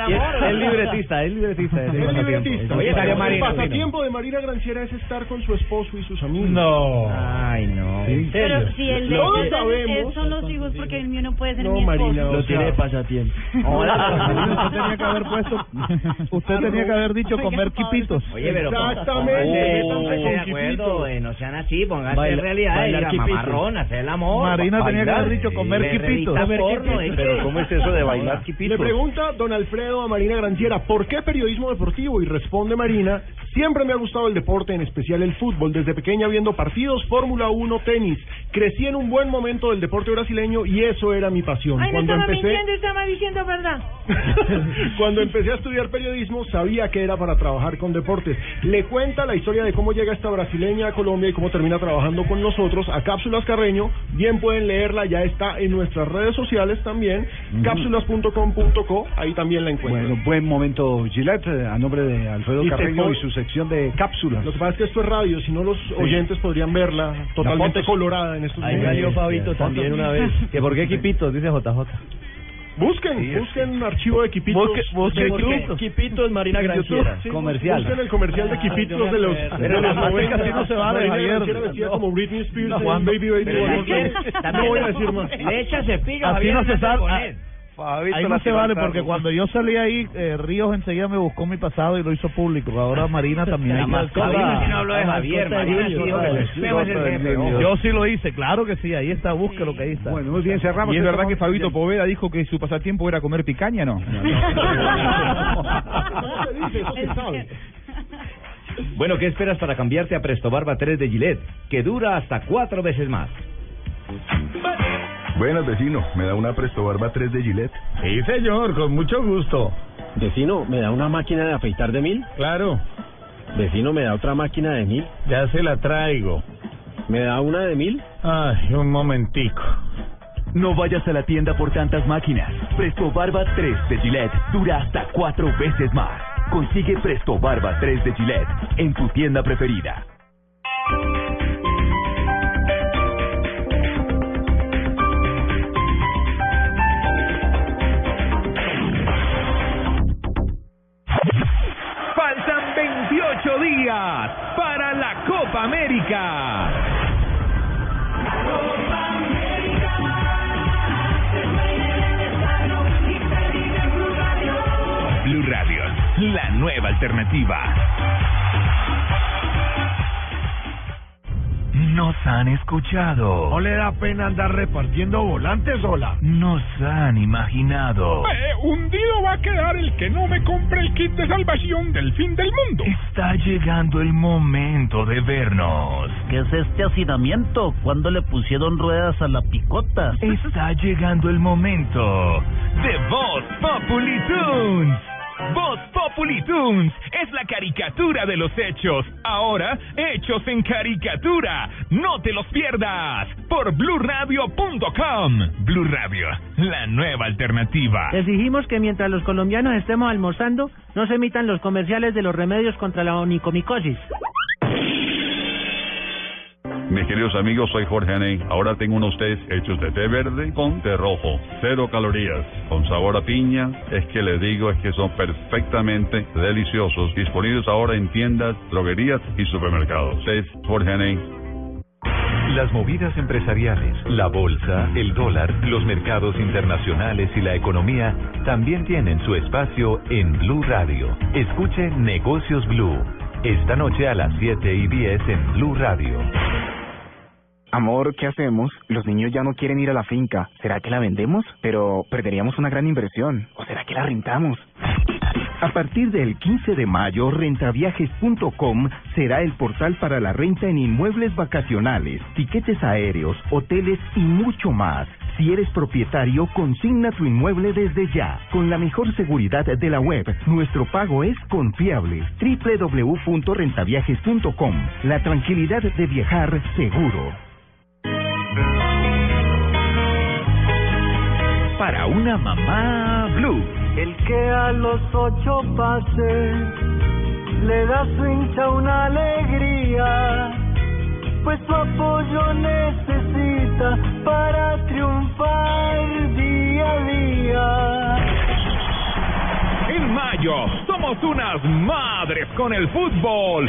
S11: Es libretista, es libretista.
S3: Es libretista.
S11: Oye,
S3: el pasatiempo de Marina Granciera es estar con su esposo y sus amigos.
S47: No.
S11: Ay, no.
S62: Pero si el de es- son los hijos, porque el mío no puede ser
S3: No,
S62: mi esposo.
S63: Lo tiene de pasatiempo.
S10: Usted tenía que haber puesto, usted tenía que haber dicho comer quipitos.
S63: Oye, pero
S3: Exactamente.
S63: no sean así,
S11: Baila-
S7: realidad, diga,
S11: quipito.
S7: mamarrón, hacer el amor.
S13: Marina tenía que haber dicho comer
S7: le
S13: quipito.
S7: revista
S13: Comer
S7: porno,
S13: quipito.
S7: ¿eh?
S13: Pero ¿cómo es eso de bailar
S3: Le pregunta don Alfredo a Marina Granciera, ¿por qué periodismo deportivo? Y responde Marina, siempre me ha gustado el deporte, en especial el fútbol. Desde pequeña viendo partidos, Fórmula 1, tenis. Crecí en un buen momento del deporte brasileño y eso era mi pasión.
S59: Ay, no
S3: Cuando
S59: estaba
S3: empecé,
S59: mintiendo, estaba diciendo verdad.
S3: cuando empecé a estudiar periodismo, sabía que era para trabajar con deportes. Le cuenta la historia de cómo llega esta brasileña a Colombia y cómo termina trabajando con nosotros a Cápsulas Carreño. Bien pueden leerla, ya está en nuestras redes sociales también, cápsulas.com.co, ahí también la encuentran.
S2: Bueno, buen momento, Gillette, a nombre de Alfredo
S3: Y
S2: Carreño y su sección de cápsulas.
S3: Lo que pasa es que esto es radio, si no los oyentes podrían verla totalmente colorada en estos
S11: Ahí salió Fabito también una vez. Que por qué equipitos, dice JJ.
S3: Busquen, busquen un archivo de Quipitos.
S11: Busque- busque
S3: de
S11: YouTube.
S3: YouTube.
S11: Quipitos Marina Granciera.
S3: Sí,
S11: Comercial.
S3: Busquen el comercial de
S11: Ah,
S3: Quipitos
S11: me
S3: de los, de
S11: Pero
S3: los
S11: la parte
S3: 90.
S11: que así no se vale,
S3: Marina
S11: Javier.
S3: Vestida
S11: No.
S3: como Britney Spears
S11: No,
S3: en
S11: Juan,
S3: Baby Baby No voy a decir más.
S7: Le echa cepillo,
S13: Así no se sabe. Ahí no se vale porque cuando yo salí ahí, eh, Ríos enseguida me buscó mi pasado y lo hizo público. Ahora Marina también.
S7: La mascota. Marina sí no habló de Javier.
S13: Yo sí lo hice, claro que sí. Ahí está, búsquelo que ahí está.
S2: Bueno, muy bien, cerramos.
S10: ¿Y es
S2: este
S10: verdad que. Fabito Poveda dijo que su pasatiempo era comer picaña, no?
S64: Bueno, ¿qué esperas para cambiarte a Presto Barba 3 de Gillette? Que dura hasta cuatro veces más.
S65: Buenas, vecino. ¿Me da una Presto Barba 3 de Gillette?
S66: Sí, señor, con mucho gusto. Vecino, ¿me da una máquina de afeitar de mil? Claro. Vecino, ¿me da otra máquina de mil? Ya se la traigo. ¿Me da una de mil? Ay, un momentico.
S37: No vayas a la tienda por tantas máquinas. Presto Barba 3 de Gillette dura hasta cuatro veces más. Consigue Presto Barba 3 de Gillette en tu tienda preferida.
S23: 28 días para la Copa América. Blue Radio, la nueva alternativa.
S67: Nos han escuchado.
S68: ¿No le da pena andar repartiendo volantes sola?
S67: Nos han imaginado.
S1: Eh, hundido va a quedar el que no me compre el kit de salvación del fin del mundo.
S67: Está llegando el momento de vernos.
S69: ¿Qué es este hacinamiento? ¿Cuándo le pusieron ruedas a la picota?
S67: Está llegando el momento
S23: de Voz Populi Tunes. Voz Populi Tunes es la caricatura de los hechos. Ahora, hechos en caricatura. No te los pierdas por bluradio.com. Blue Radio, la nueva alternativa.
S70: Exigimos que mientras los colombianos estemos almorzando, no se emitan los comerciales de los remedios contra la onicomicosis.
S49: Mis queridos amigos, soy Jorge Aney. Ahora tengo unos tés hechos de té verde con té rojo. Cero calorías, con sabor a piña. Es que les digo, es que son perfectamente deliciosos. Disponibles ahora en tiendas, droguerías y supermercados. Tés Jorge Aney.
S17: Las movidas empresariales, la bolsa, el dólar, los mercados internacionales y la economía también tienen su espacio en Blue Radio. Escuche Negocios Blue. Esta noche a las 7 y 10 en Blue Radio.
S56: Amor, ¿qué hacemos? Los niños ya no quieren ir a la finca. ¿Será que la vendemos? Pero perderíamos una gran inversión. ¿O será que la rentamos?
S25: A partir del 15 de mayo, rentaviajes.com será el portal para la renta en inmuebles vacacionales, tiquetes aéreos, hoteles y mucho más. Si eres propietario, consigna tu inmueble desde ya. Con la mejor seguridad de la web, nuestro pago es confiable. www.rentaviajes.com. La tranquilidad de viajar seguro.
S23: Para una mamá blue.
S24: El que a los ocho pase le da su hincha una alegría, pues su apoyo necesita para triunfar día a día.
S23: En mayo somos unas madres con el fútbol.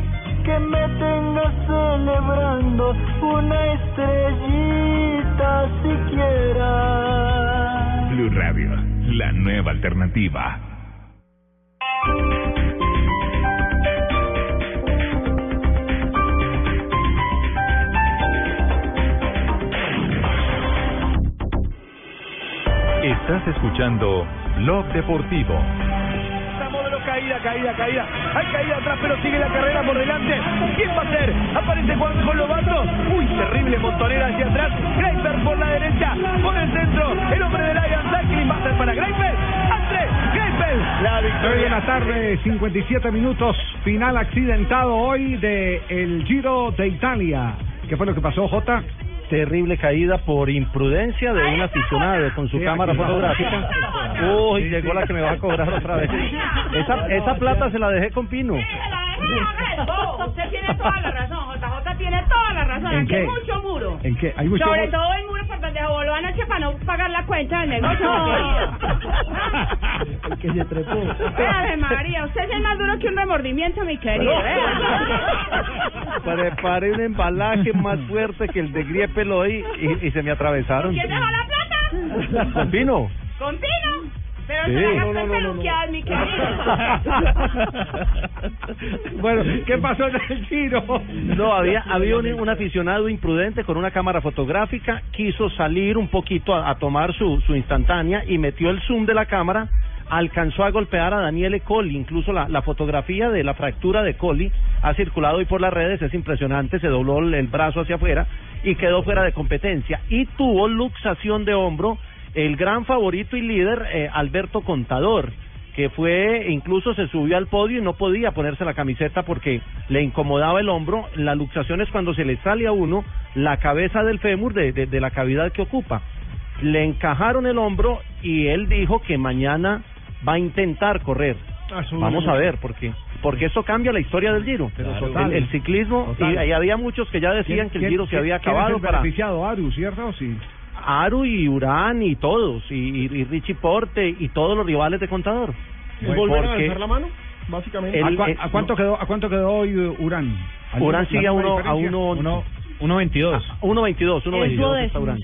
S24: que me tenga celebrando una estrellita siquiera.
S23: Blue Radio, la nueva alternativa.
S17: Estás escuchando Blog Deportivo.
S71: Caída, caída, caída. Hay caída atrás, pero sigue la carrera por delante. ¿Quién va a ser? Aparece Juan con Lobato. Uy, terrible montonera hacia atrás. Greifer por la derecha, por el centro. El hombre de Lion Sacklin va a ser para Greifer. Andrés Greifer. La
S2: Hoy
S71: victoria.
S2: de la tarde, 57 minutos, final accidentado hoy de el Giro de Italia. ¿Qué fue lo que pasó, Jota?
S14: Terrible caída por imprudencia de un aficionado con su
S2: Sí,
S14: cámara fotográfica. Uy, llegó la que me va a cobrar otra vez. Esa, esa plata se la dejé con Pino.
S72: Usted tiene toda la razón, JJ tiene toda la razón.
S2: ¿En
S72: Aquí
S2: qué?
S72: hay mucho muro.
S2: ¿En qué? Hay mucho
S72: Sobre
S2: muro.
S72: todo el muro por donde voló anoche para no pagar la cuenta del negocio.
S14: El que se trepó.
S72: Ave María, usted es el más duro que un remordimiento, mi querido.
S14: Preparé un embalaje más fuerte que el de Griepel hoy y, y se me atravesaron.
S72: ¿Quién dejó la plata?
S14: Con Pino.
S72: ¿Con Pino? Pero
S14: Sí. No,
S72: gastó en peluqueadas, mi querido.
S2: bueno, ¿qué pasó en el Giro?
S14: No, había, había un, un aficionado imprudente con una cámara fotográfica, quiso salir un poquito a, a tomar su, su instantánea y metió el zoom de la cámara, alcanzó a golpear a Daniele Colli, incluso la, la fotografía de la fractura de Colli ha circulado hoy por las redes, es impresionante, se dobló el, el brazo hacia afuera y quedó fuera de competencia y tuvo luxación de hombro el gran favorito y líder eh, Alberto Contador que fue incluso se subió al podio y no podía ponerse la camiseta porque le incomodaba el hombro. La luxación es cuando se le sale a uno la cabeza del fémur de, de, de la cavidad que ocupa. Le encajaron el hombro y él dijo que mañana va a intentar correr. Vamos a ver, porque porque eso cambia la historia del Giro.
S2: total.
S14: el, el ciclismo, y,
S2: Total.
S14: y había muchos que ya decían que el
S2: ¿Quién-
S14: Giro se había
S2: quién es
S14: acabado
S2: el
S14: para
S2: beneficiado, Aru, ¿cierto? Sí.
S14: Aru y Urán y todos, y, y, y Richie Porte y todos los rivales de Contador.
S3: ¿Es volver a alzar la mano? Básicamente.
S2: ¿A,
S14: El-
S2: cua-
S14: el-
S2: a cuánto quedó, ¿A cuánto quedó hoy Urán? ¿Alguna-
S14: Urán sigue a
S2: alguna
S14: uno, a
S2: diferencia?
S14: uno,
S11: 1.22.
S14: 1.22, 1.22 está Urán.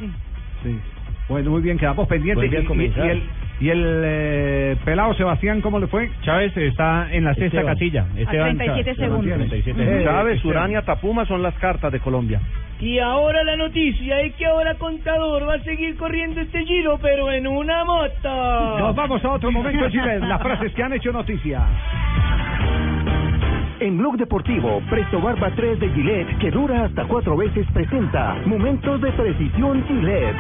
S2: Sí. Bueno, muy bien, quedamos pendientes.
S11: Vuelve a
S2: Y- y, y el, y el eh, pelado Sebastián, ¿cómo le fue?
S11: Chávez está en la sexta
S2: Esteban.
S11: casilla. Esteban
S72: 37
S11: Chávez.
S72: segundos.
S11: 37
S14: Eh,
S11: segundos.
S14: Chávez, Urán y Atapuma son las cartas de Colombia.
S7: Y ahora la noticia es que ahora Contador va a seguir corriendo este giro, pero en una moto.
S2: Nos vamos a otro momento, Chile. Las frases que han hecho noticia.
S25: En Blog Deportivo, Presto Barba 3 de Gillette, que dura hasta cuatro veces, presenta Momentos de Precisión Gillette.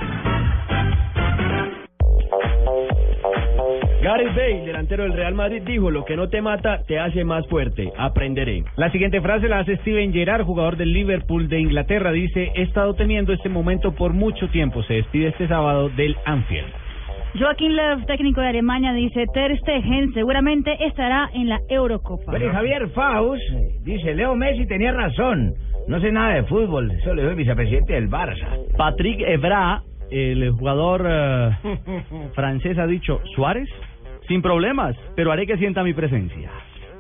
S7: Gareth Bale, delantero del Real Madrid, dijo, lo que no te mata te hace más fuerte. Aprenderé.
S11: La siguiente frase la hace Steven Gerrard, jugador del Liverpool de Inglaterra. Dice, he estado teniendo este momento por mucho tiempo. Se despide este sábado del Anfield.
S8: Joaquín Löw, técnico de Alemania, dice Ter Stegen seguramente estará en la Eurocopa.
S7: Bueno, y Javier Faust dice, Leo Messi tenía razón. No sé nada de fútbol, eso le doy el vicepresidente del Barça.
S14: Patrick Evra, el jugador eh, francés, ha dicho, Suárez, sin problemas, pero haré que sienta mi presencia.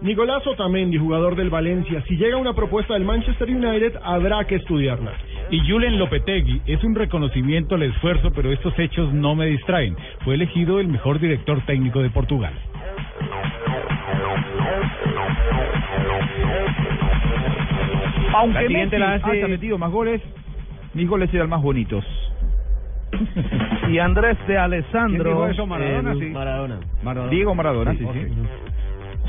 S3: Nicolás Otamendi, jugador del Valencia, si llega una propuesta del Manchester United, habrá que estudiarla.
S11: Y Julen Lopetegui, es un reconocimiento al esfuerzo, pero estos hechos no me distraen. Fue elegido el mejor director técnico de Portugal. Aunque la Messi siguiente la hace...
S14: haya
S11: metido más goles, mis goles eran más bonitos.
S13: Y Andrés de
S2: ¿Quién
S13: Alessandro.
S2: dijo eso? Maradona,
S13: el-
S2: sí.
S7: Maradona.
S2: Maradona.
S11: Diego Maradona,
S2: Sí,
S11: sí.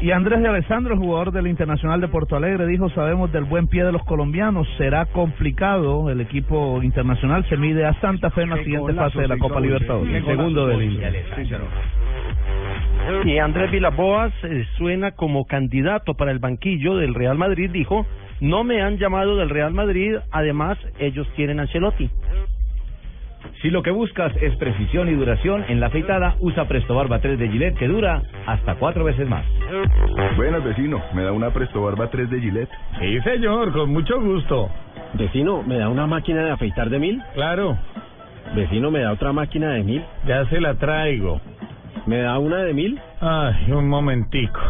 S13: Y Andrés de Alessandro, el jugador del Internacional de Porto Alegre, dijo, sabemos del buen pie de los colombianos, será complicado, el equipo internacional se mide a Santa Fe en la siguiente
S2: golazo
S13: fase de la
S2: se
S13: Copa Libertadores.
S2: golazo
S14: segundo del Inter. Y Andrés Vilaboas eh, suena como candidato para el banquillo del Real Madrid, dijo, no me han llamado del Real Madrid, además ellos quieren a Ancelotti.
S73: Si lo que buscas es precisión y duración en la afeitada, usa Presto Barba 3 de Gillette que dura hasta cuatro veces más.
S66: Buenas, vecino. ¿Me da una Presto Barba 3 de Gillette?
S74: Sí, señor, con mucho gusto.
S14: Vecino, ¿me da una máquina de afeitar de mil?
S74: Claro.
S66: Vecino, ¿me da otra máquina de mil?
S75: Ya se la traigo.
S66: ¿Me da una de mil?
S75: Ay, un momentico.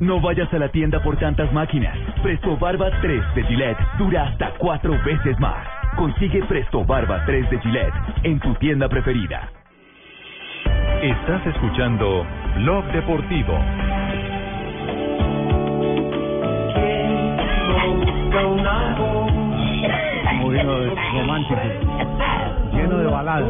S76: No vayas a la tienda por tantas máquinas. Presto Barba 3 de Gillette dura hasta cuatro veces más. Consigue Presto Barba 3 de Gillette en tu tienda preferida.
S17: Estás escuchando Blog Deportivo.
S2: Lleno de baladas.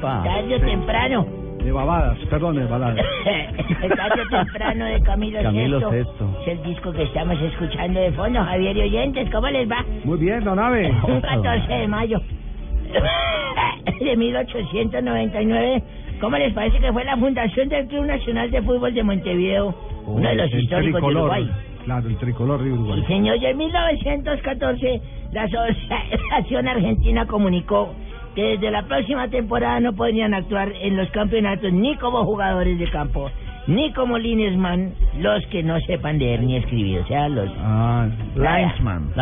S77: Tarde o temprano.
S2: De babadas, perdón, de
S77: o temprano de Camilo,
S2: Camilo
S77: Sesto.
S2: Sesto.
S77: Es el disco que estamos escuchando de fondo, Javier y oyentes. ¿Cómo les va?
S2: Muy bien, don Ave.
S77: Un 14 de mayo de 1899. ¿Cómo les parece que fue la fundación del Club Nacional de Fútbol de Montevideo? Uno de los históricos de
S2: tricolor.
S77: Uruguay.
S2: Claro, el tricolor de Uruguay.
S77: Sí, señor, y en 1914 la Asociación Argentina comunicó que desde la próxima temporada no podrían actuar en los campeonatos ni como jugadores de campo, ni como linesman los que no sepan leer ni escribir, o sea, los...
S2: Ah,
S77: linesman.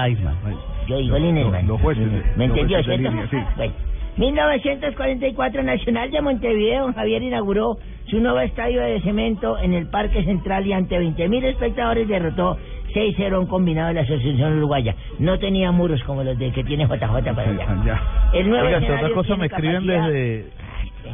S77: Yo digo linesman.
S2: Los jueces.
S77: ¿Me entendió, cierto?
S2: línea, sí.
S77: Bueno, 1944 Nacional de Montevideo, Javier inauguró su nuevo estadio de cemento en el Parque Central y ante 20.000 espectadores derrotó 6-0 a un combinado de la Asociación Uruguaya. No tenía muros como los de que tiene JJ para allá. El nuevo
S13: Oiga, otra cosa me escriben desde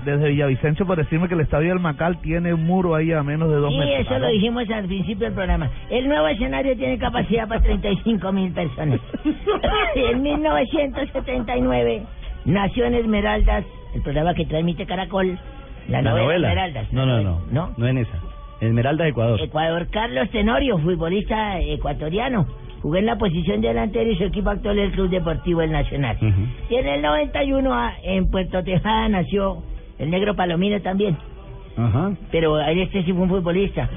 S13: desde Villavicencio para decirme que el estadio del Macal tiene un muro ahí a menos de dos
S77: Sí,
S13: metros.
S77: eso lo dijimos al principio del programa. El nuevo escenario tiene capacidad para 35 mil personas. en 1979 nació en Esmeraldas, el programa que transmite Caracol, la, novela, Esmeraldas.
S78: No, no, no.
S77: ¿No?
S78: No en esa. Esmeralda, Ecuador.
S77: Ecuador, Carlos Tenorio, futbolista ecuatoriano. Jugó en la posición de delantero y su equipo actual es el Club Deportivo El Nacional. Y en el 91 ah, en Puerto Tejada nació el negro Palomino también.
S2: Ajá.
S77: Pero este sí fue un futbolista.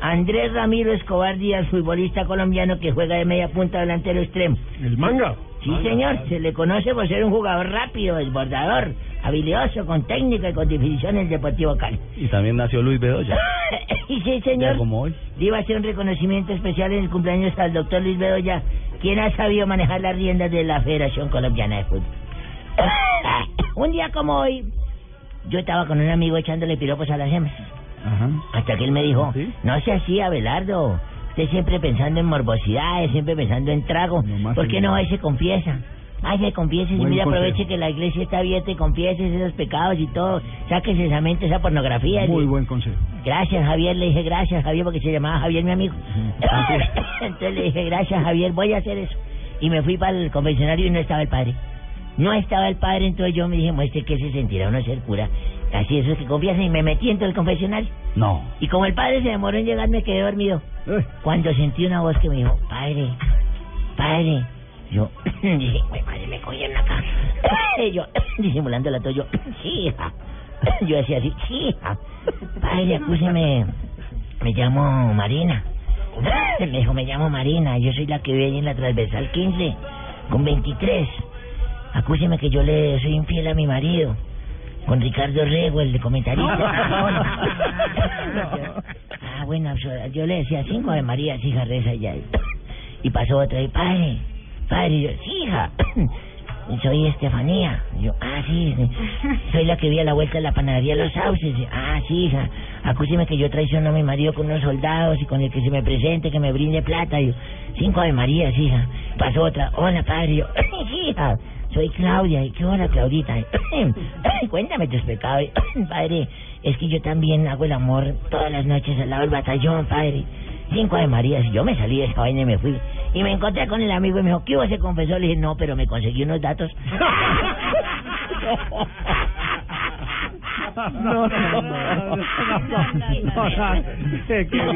S77: Andrés Ramiro Escobar Díaz, futbolista colombiano que juega de media punta delantero extremo.
S3: ¿El manga?
S77: Sí, señor, se le conoce por ser un jugador rápido, desbordador, habilidoso, con técnica y con definición en el Deportivo Cali.
S78: Y también nació Luis Bedoya.
S77: y sí, señor,
S78: Ya como hoy.
S77: iba a hacer un reconocimiento especial en el cumpleaños al doctor Luis Bedoya, quien ha sabido manejar las riendas de la Federación Colombiana de Fútbol. un día como hoy, yo estaba con un amigo echándole piropos a las hembras.
S2: Ajá.
S77: Hasta que él me dijo, no sea así, Abelardo. Usted siempre pensando en morbosidades, siempre pensando en trago. ¿Por qué no y se confiesa? Ay, se confiese y mire, aproveche que la iglesia está abierta y confiese esos pecados y todo. Sáquese esa mente, esa pornografía.
S2: Muy buen consejo.
S77: Gracias, Javier. Le dije gracias, Javier, porque se llamaba Javier, mi amigo. Entonces le dije, gracias, Javier, voy a hacer eso. Y me fui para el confesionario y no estaba el padre. No estaba el padre, entonces yo me dije, muestre que se sentirá uno ser cura. Así eso es que confiesan y me metí dentro del confesionario.
S78: No.
S77: Y como el padre se demoró en llegar, me quedé dormido. Cuando sentí una voz que me dijo, padre, padre. Yo dije, "Güey, madre, me cogieron acá. Y yo, disimulando la tos, yo, sí, hija. Yo decía así, sí, hija. Padre, acúseme, me llamo Marina. Me dijo, me llamo Marina, yo soy la que vive en la transversal 15, con 23. Acúseme que yo le soy infiel a mi marido. Con Ricardo Rego, el de comentarista. ah, bueno, absurdo. yo le decía cinco de María, hija, reza ya. Y pasó otra y padre, padre, yo, hija. Soy Estefanía. Yo, ah, sí, soy la que vi a la vuelta de la panadería Los Sauces. Ah, sí, hija. Acúseme que yo traiciono a mi marido con unos soldados y con el que se me presente, que me brinde plata. Yo, cinco de María, hija. Pasó otra, hola, padre. Yo, hija. Soy Claudia. ¿Y qué hora, Claudita? Cuéntame tus pecados. Padre, es que yo también hago el amor todas las noches al lado del batallón, padre. Cinco de María, y yo me salí de esa vaina y me fui. Y me encontré con el amigo y me dijo, ¿qué hubo? Se confesó. Le dije, no, pero me conseguí unos datos.
S2: No, no, no, no, no,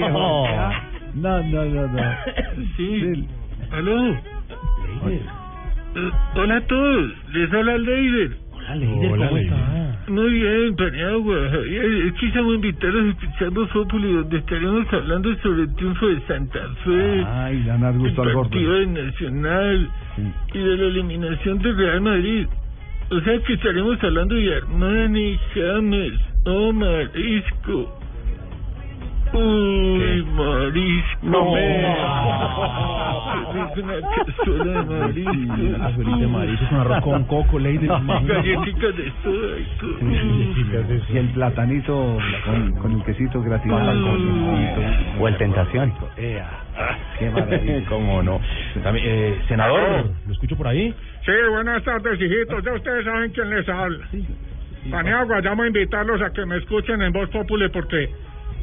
S2: no. No, no, no, no.
S72: Sí. ¿Aló? Eh, hola a todos, les habla Muy bien, Paniagua. Es que estamos invitados a escuchar los Populi, donde estaremos hablando sobre el triunfo de Santa Fe,
S2: Ay, gusto al gordo.
S72: partido de Nacional y de la eliminación del Real Madrid. O sea que estaremos hablando de Armani, James, Omar, Isco. Uy, marisco.
S3: No me-
S72: Una cazuela de marisco.
S3: Una cazuelita de marisco con arroz con coco, Lady.
S72: Galletitas de soda y
S2: el platanito con, con el quesito gratinado.
S11: O el Tentación.
S2: Qué maravilla.
S3: ¿Cómo no? También, eh, senador, ¿lo escucho por ahí?
S1: Sí, buenas tardes, hijitos. Ya ustedes saben quién les habla. Paniagua, llamo a invitarlos a que me escuchen en Voz Populi porque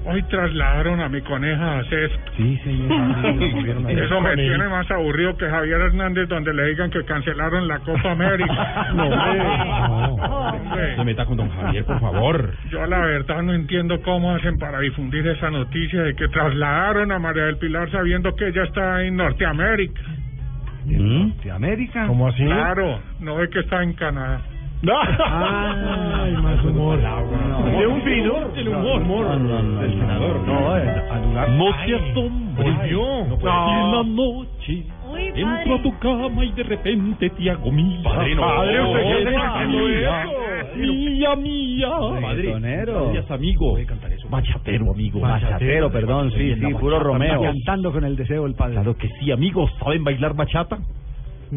S1: hoy trasladaron a mi coneja a César.
S3: Sí, señor.
S1: Eso me tiene más aburrido que Javier Hernández donde le digan que cancelaron la Copa América.
S3: No, hombre.
S1: No.
S3: No se meta con don Javier, por favor.
S1: Yo la verdad no entiendo cómo hacen para difundir esa noticia de que trasladaron a María del Pilar sabiendo que ella está en Norteamérica.
S2: ¿De América?
S3: ¿Cómo así?
S1: Claro, no ve que está en Canadá.
S3: Ay, más humor. De un vino, el humor, del senador. No, anular.
S72: No te asombres. No la noche entro a tu cama y de repente te hago mía.
S3: Padre, no. Padre,
S72: Mía,
S3: está haciendo
S72: mía,
S3: eso.
S72: Mía, mía.
S11: Reggaetonero.
S72: Gracias, amigo. Bachatero, amigo.
S11: Bachatero, perdón, sí, sí, puro Romeo.
S2: Cantando con el deseo del padre.
S72: Claro que sí, amigos. ¿Saben bailar bachata?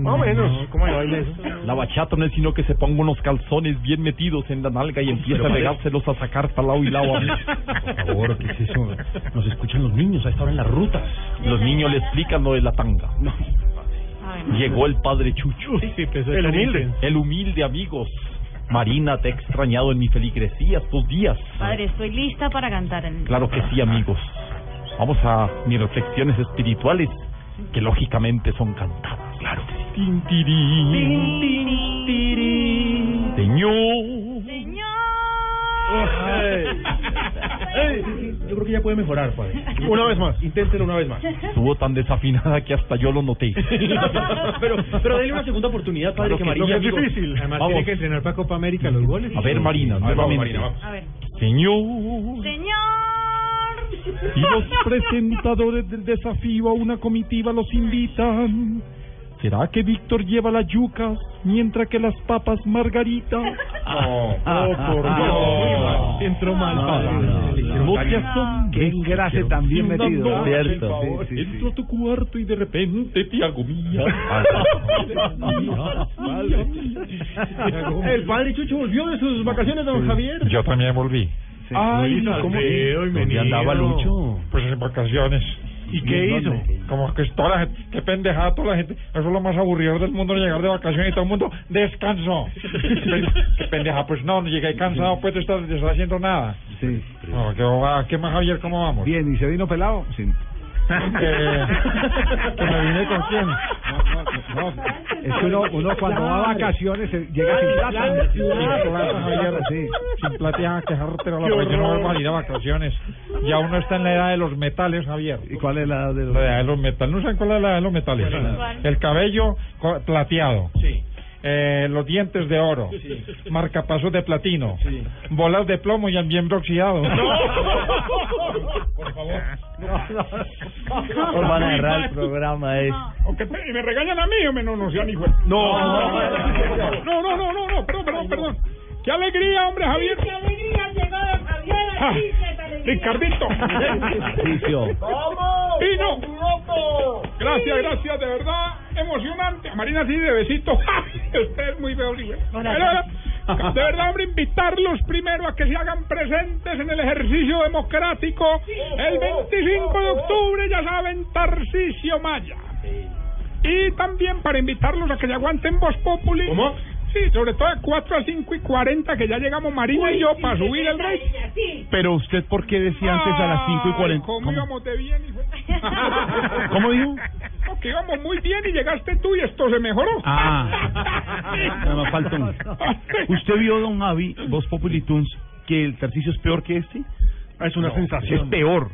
S3: Más o menos. ¿Cómo le baila eso?
S72: La bachata no es sino que se ponga unos calzones bien metidos en la nalga y empieza a pegárselos a sacar para lado y lado.
S3: Por favor, ¿qué es eso? Nos escuchan los niños a esta hora en las rutas.
S72: Los niños le explican lo de la tanga. Llegó el padre Chucho.
S3: El humilde.
S72: El humilde, amigos. Marina, te he extrañado en mi feligresía estos días.
S8: Padre, estoy lista para cantar en
S72: Claro que sí, amigos. Vamos a mis reflexiones espirituales, que lógicamente son cantadas. Claro que sí. Tin, tirín. Señor.
S3: Yo creo que ya puede mejorar, padre. Una vez más, inténtelo una vez más.
S72: Estuvo tan desafinada que hasta yo lo noté.
S3: pero, pero dele una segunda oportunidad, padre,
S72: Claro
S3: que
S72: que
S3: Marina
S72: es
S3: amigo.
S72: difícil.
S3: Además,
S72: Vamos.
S3: tiene que entrenar para Copa América los goles.
S72: A ver, Marina,
S3: A ver, vamos,
S72: nuevamente.
S3: Marina, vamos.
S8: A ver.
S72: Señor.
S8: Señor.
S72: Y los presentadores del desafío a una comitiva los invitan. ¿Será que Víctor lleva las yucas mientras que las papas margarita?
S3: Oh, por Dios. Entró mal, padre.
S72: No te asombres.
S2: Qué engrase
S72: Una
S2: metido.
S72: noche,
S2: Cierto.
S72: Entro a tu cuarto y de repente te hago mía.
S3: El padre Chucho volvió de sus vacaciones, don Javier.
S1: Yo también volví.
S3: Ay, ¿cómo? ¿Dónde andaba Lucho?
S1: Pues en vacaciones.
S3: ¿Y qué hizo?
S1: Como que toda la gente, qué pendejada toda la gente. Eso es lo más aburrido del mundo, llegar de vacaciones y todo el mundo descansó. qué pendeja, pues no, llegué cansado, pues de estar, de estar haciendo nada.
S2: Sí.
S1: No, ¿qué, ¿Qué más, Javier? ¿Cómo vamos?
S2: Bien, ¿y se vino pelado? Sí.
S1: Que, que me vine con quién.
S2: No, es que uno, uno cuando va a vacaciones eh, llega sin plata.
S1: Sin plata, Javier,
S2: Sí.
S1: Sin plata y a quejarte, no,
S2: Qué
S1: la yo no
S2: horror.
S1: vuelvo a ir a vacaciones. Ya uno está en la edad de los metales, Javier.
S2: ¿Y cuál es la edad de los
S1: La edad de los metales. ¿No saben cuál es la edad de los metales? El cabello co- plateado.
S3: Sí.
S1: Eh, los dientes de oro, marcapasos de platino, bolas de plomo y miembro oxidado.
S3: Por favor.
S11: Nos van a el programa es.
S1: ¿O que me, regañan a mí o me no, no sean hijo.
S3: No.
S1: no, no, no, no, no, perdón, perdón, perdón. ¡Qué alegría, hombre, Javier!
S79: ¡Qué alegría llegó Javier!
S1: Ah! Ricardito.
S79: ¿Cómo?
S1: Pino. Gracias, gracias, de verdad, emocionante. Marina, sí, de besito. Usted es muy feo, güey. De verdad, hombre, invitarlos primero a que se hagan presentes en el ejercicio democrático el 25 de octubre, ya saben, Tarcisio Maya. Y también para invitarlos a que se aguanten Voz Populi.
S3: ¿Cómo?
S1: Sí, sobre todo de 4 a 5 y 40, que ya llegamos Marina y yo para subir el rey.
S3: Pero usted, ¿por qué decía antes a las 5 y 40?
S1: ¿Cómo, íbamos de bien? hijo?
S3: ¿Cómo dijo?
S1: No, que íbamos muy bien y llegaste tú y esto se mejoró.
S3: Ah, no me falta un- ¿Usted vio, don Javi, Voz Populi Tunes, que el Tarcicio es peor que este? Es una sensación. Es peor.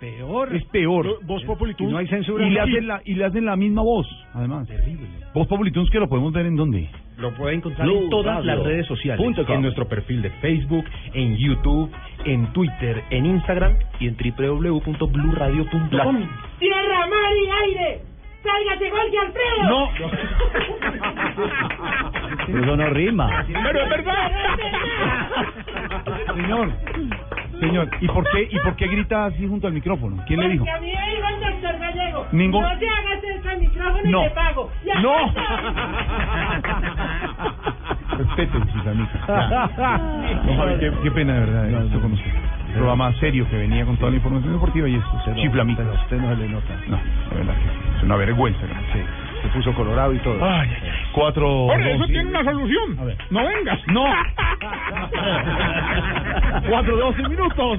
S2: Peor.
S3: Es peor.
S2: Voz Populi Tunes. Y no hay censura.
S3: Y le hacen la, y le hacen la misma voz, además. Terrible. Voz Populi Tunes que lo podemos ver en dónde?
S80: Lo puede encontrar
S3: Blue
S80: en todas
S3: Radio.
S80: las redes sociales.
S3: Punto com.
S80: En nuestro perfil de Facebook, en YouTube, en Twitter, en Instagram y en www.bluradio.com.
S79: ¡Tierra, mar y aire! ¡Sálgase, Jorge Alfredo!
S3: No.
S11: Eso no rima.
S1: Pero es verdad.
S3: Señor, señor, ¿y por qué y por qué grita así junto al micrófono? ¿Quién le dijo?
S79: Porque a mí
S81: Ningún-
S82: No te hagas cerca al micrófono
S81: No.
S82: y te pago. Ya
S81: No.
S72: Respeten sus amigos. No, Javi, qué, qué pena, de verdad, esto con usted. Un programa serio que venía con toda la información deportiva y esto. Chiflamica.
S2: Usted no se le nota.
S72: No, de verdad que sí. Es una vergüenza. Sí.
S2: Se puso colorado y todo.
S72: Ay, ay, ay. Cuatro.
S1: Ahora, eso tiene una solución. No vengas.
S72: No. Cuatro, doce minutos.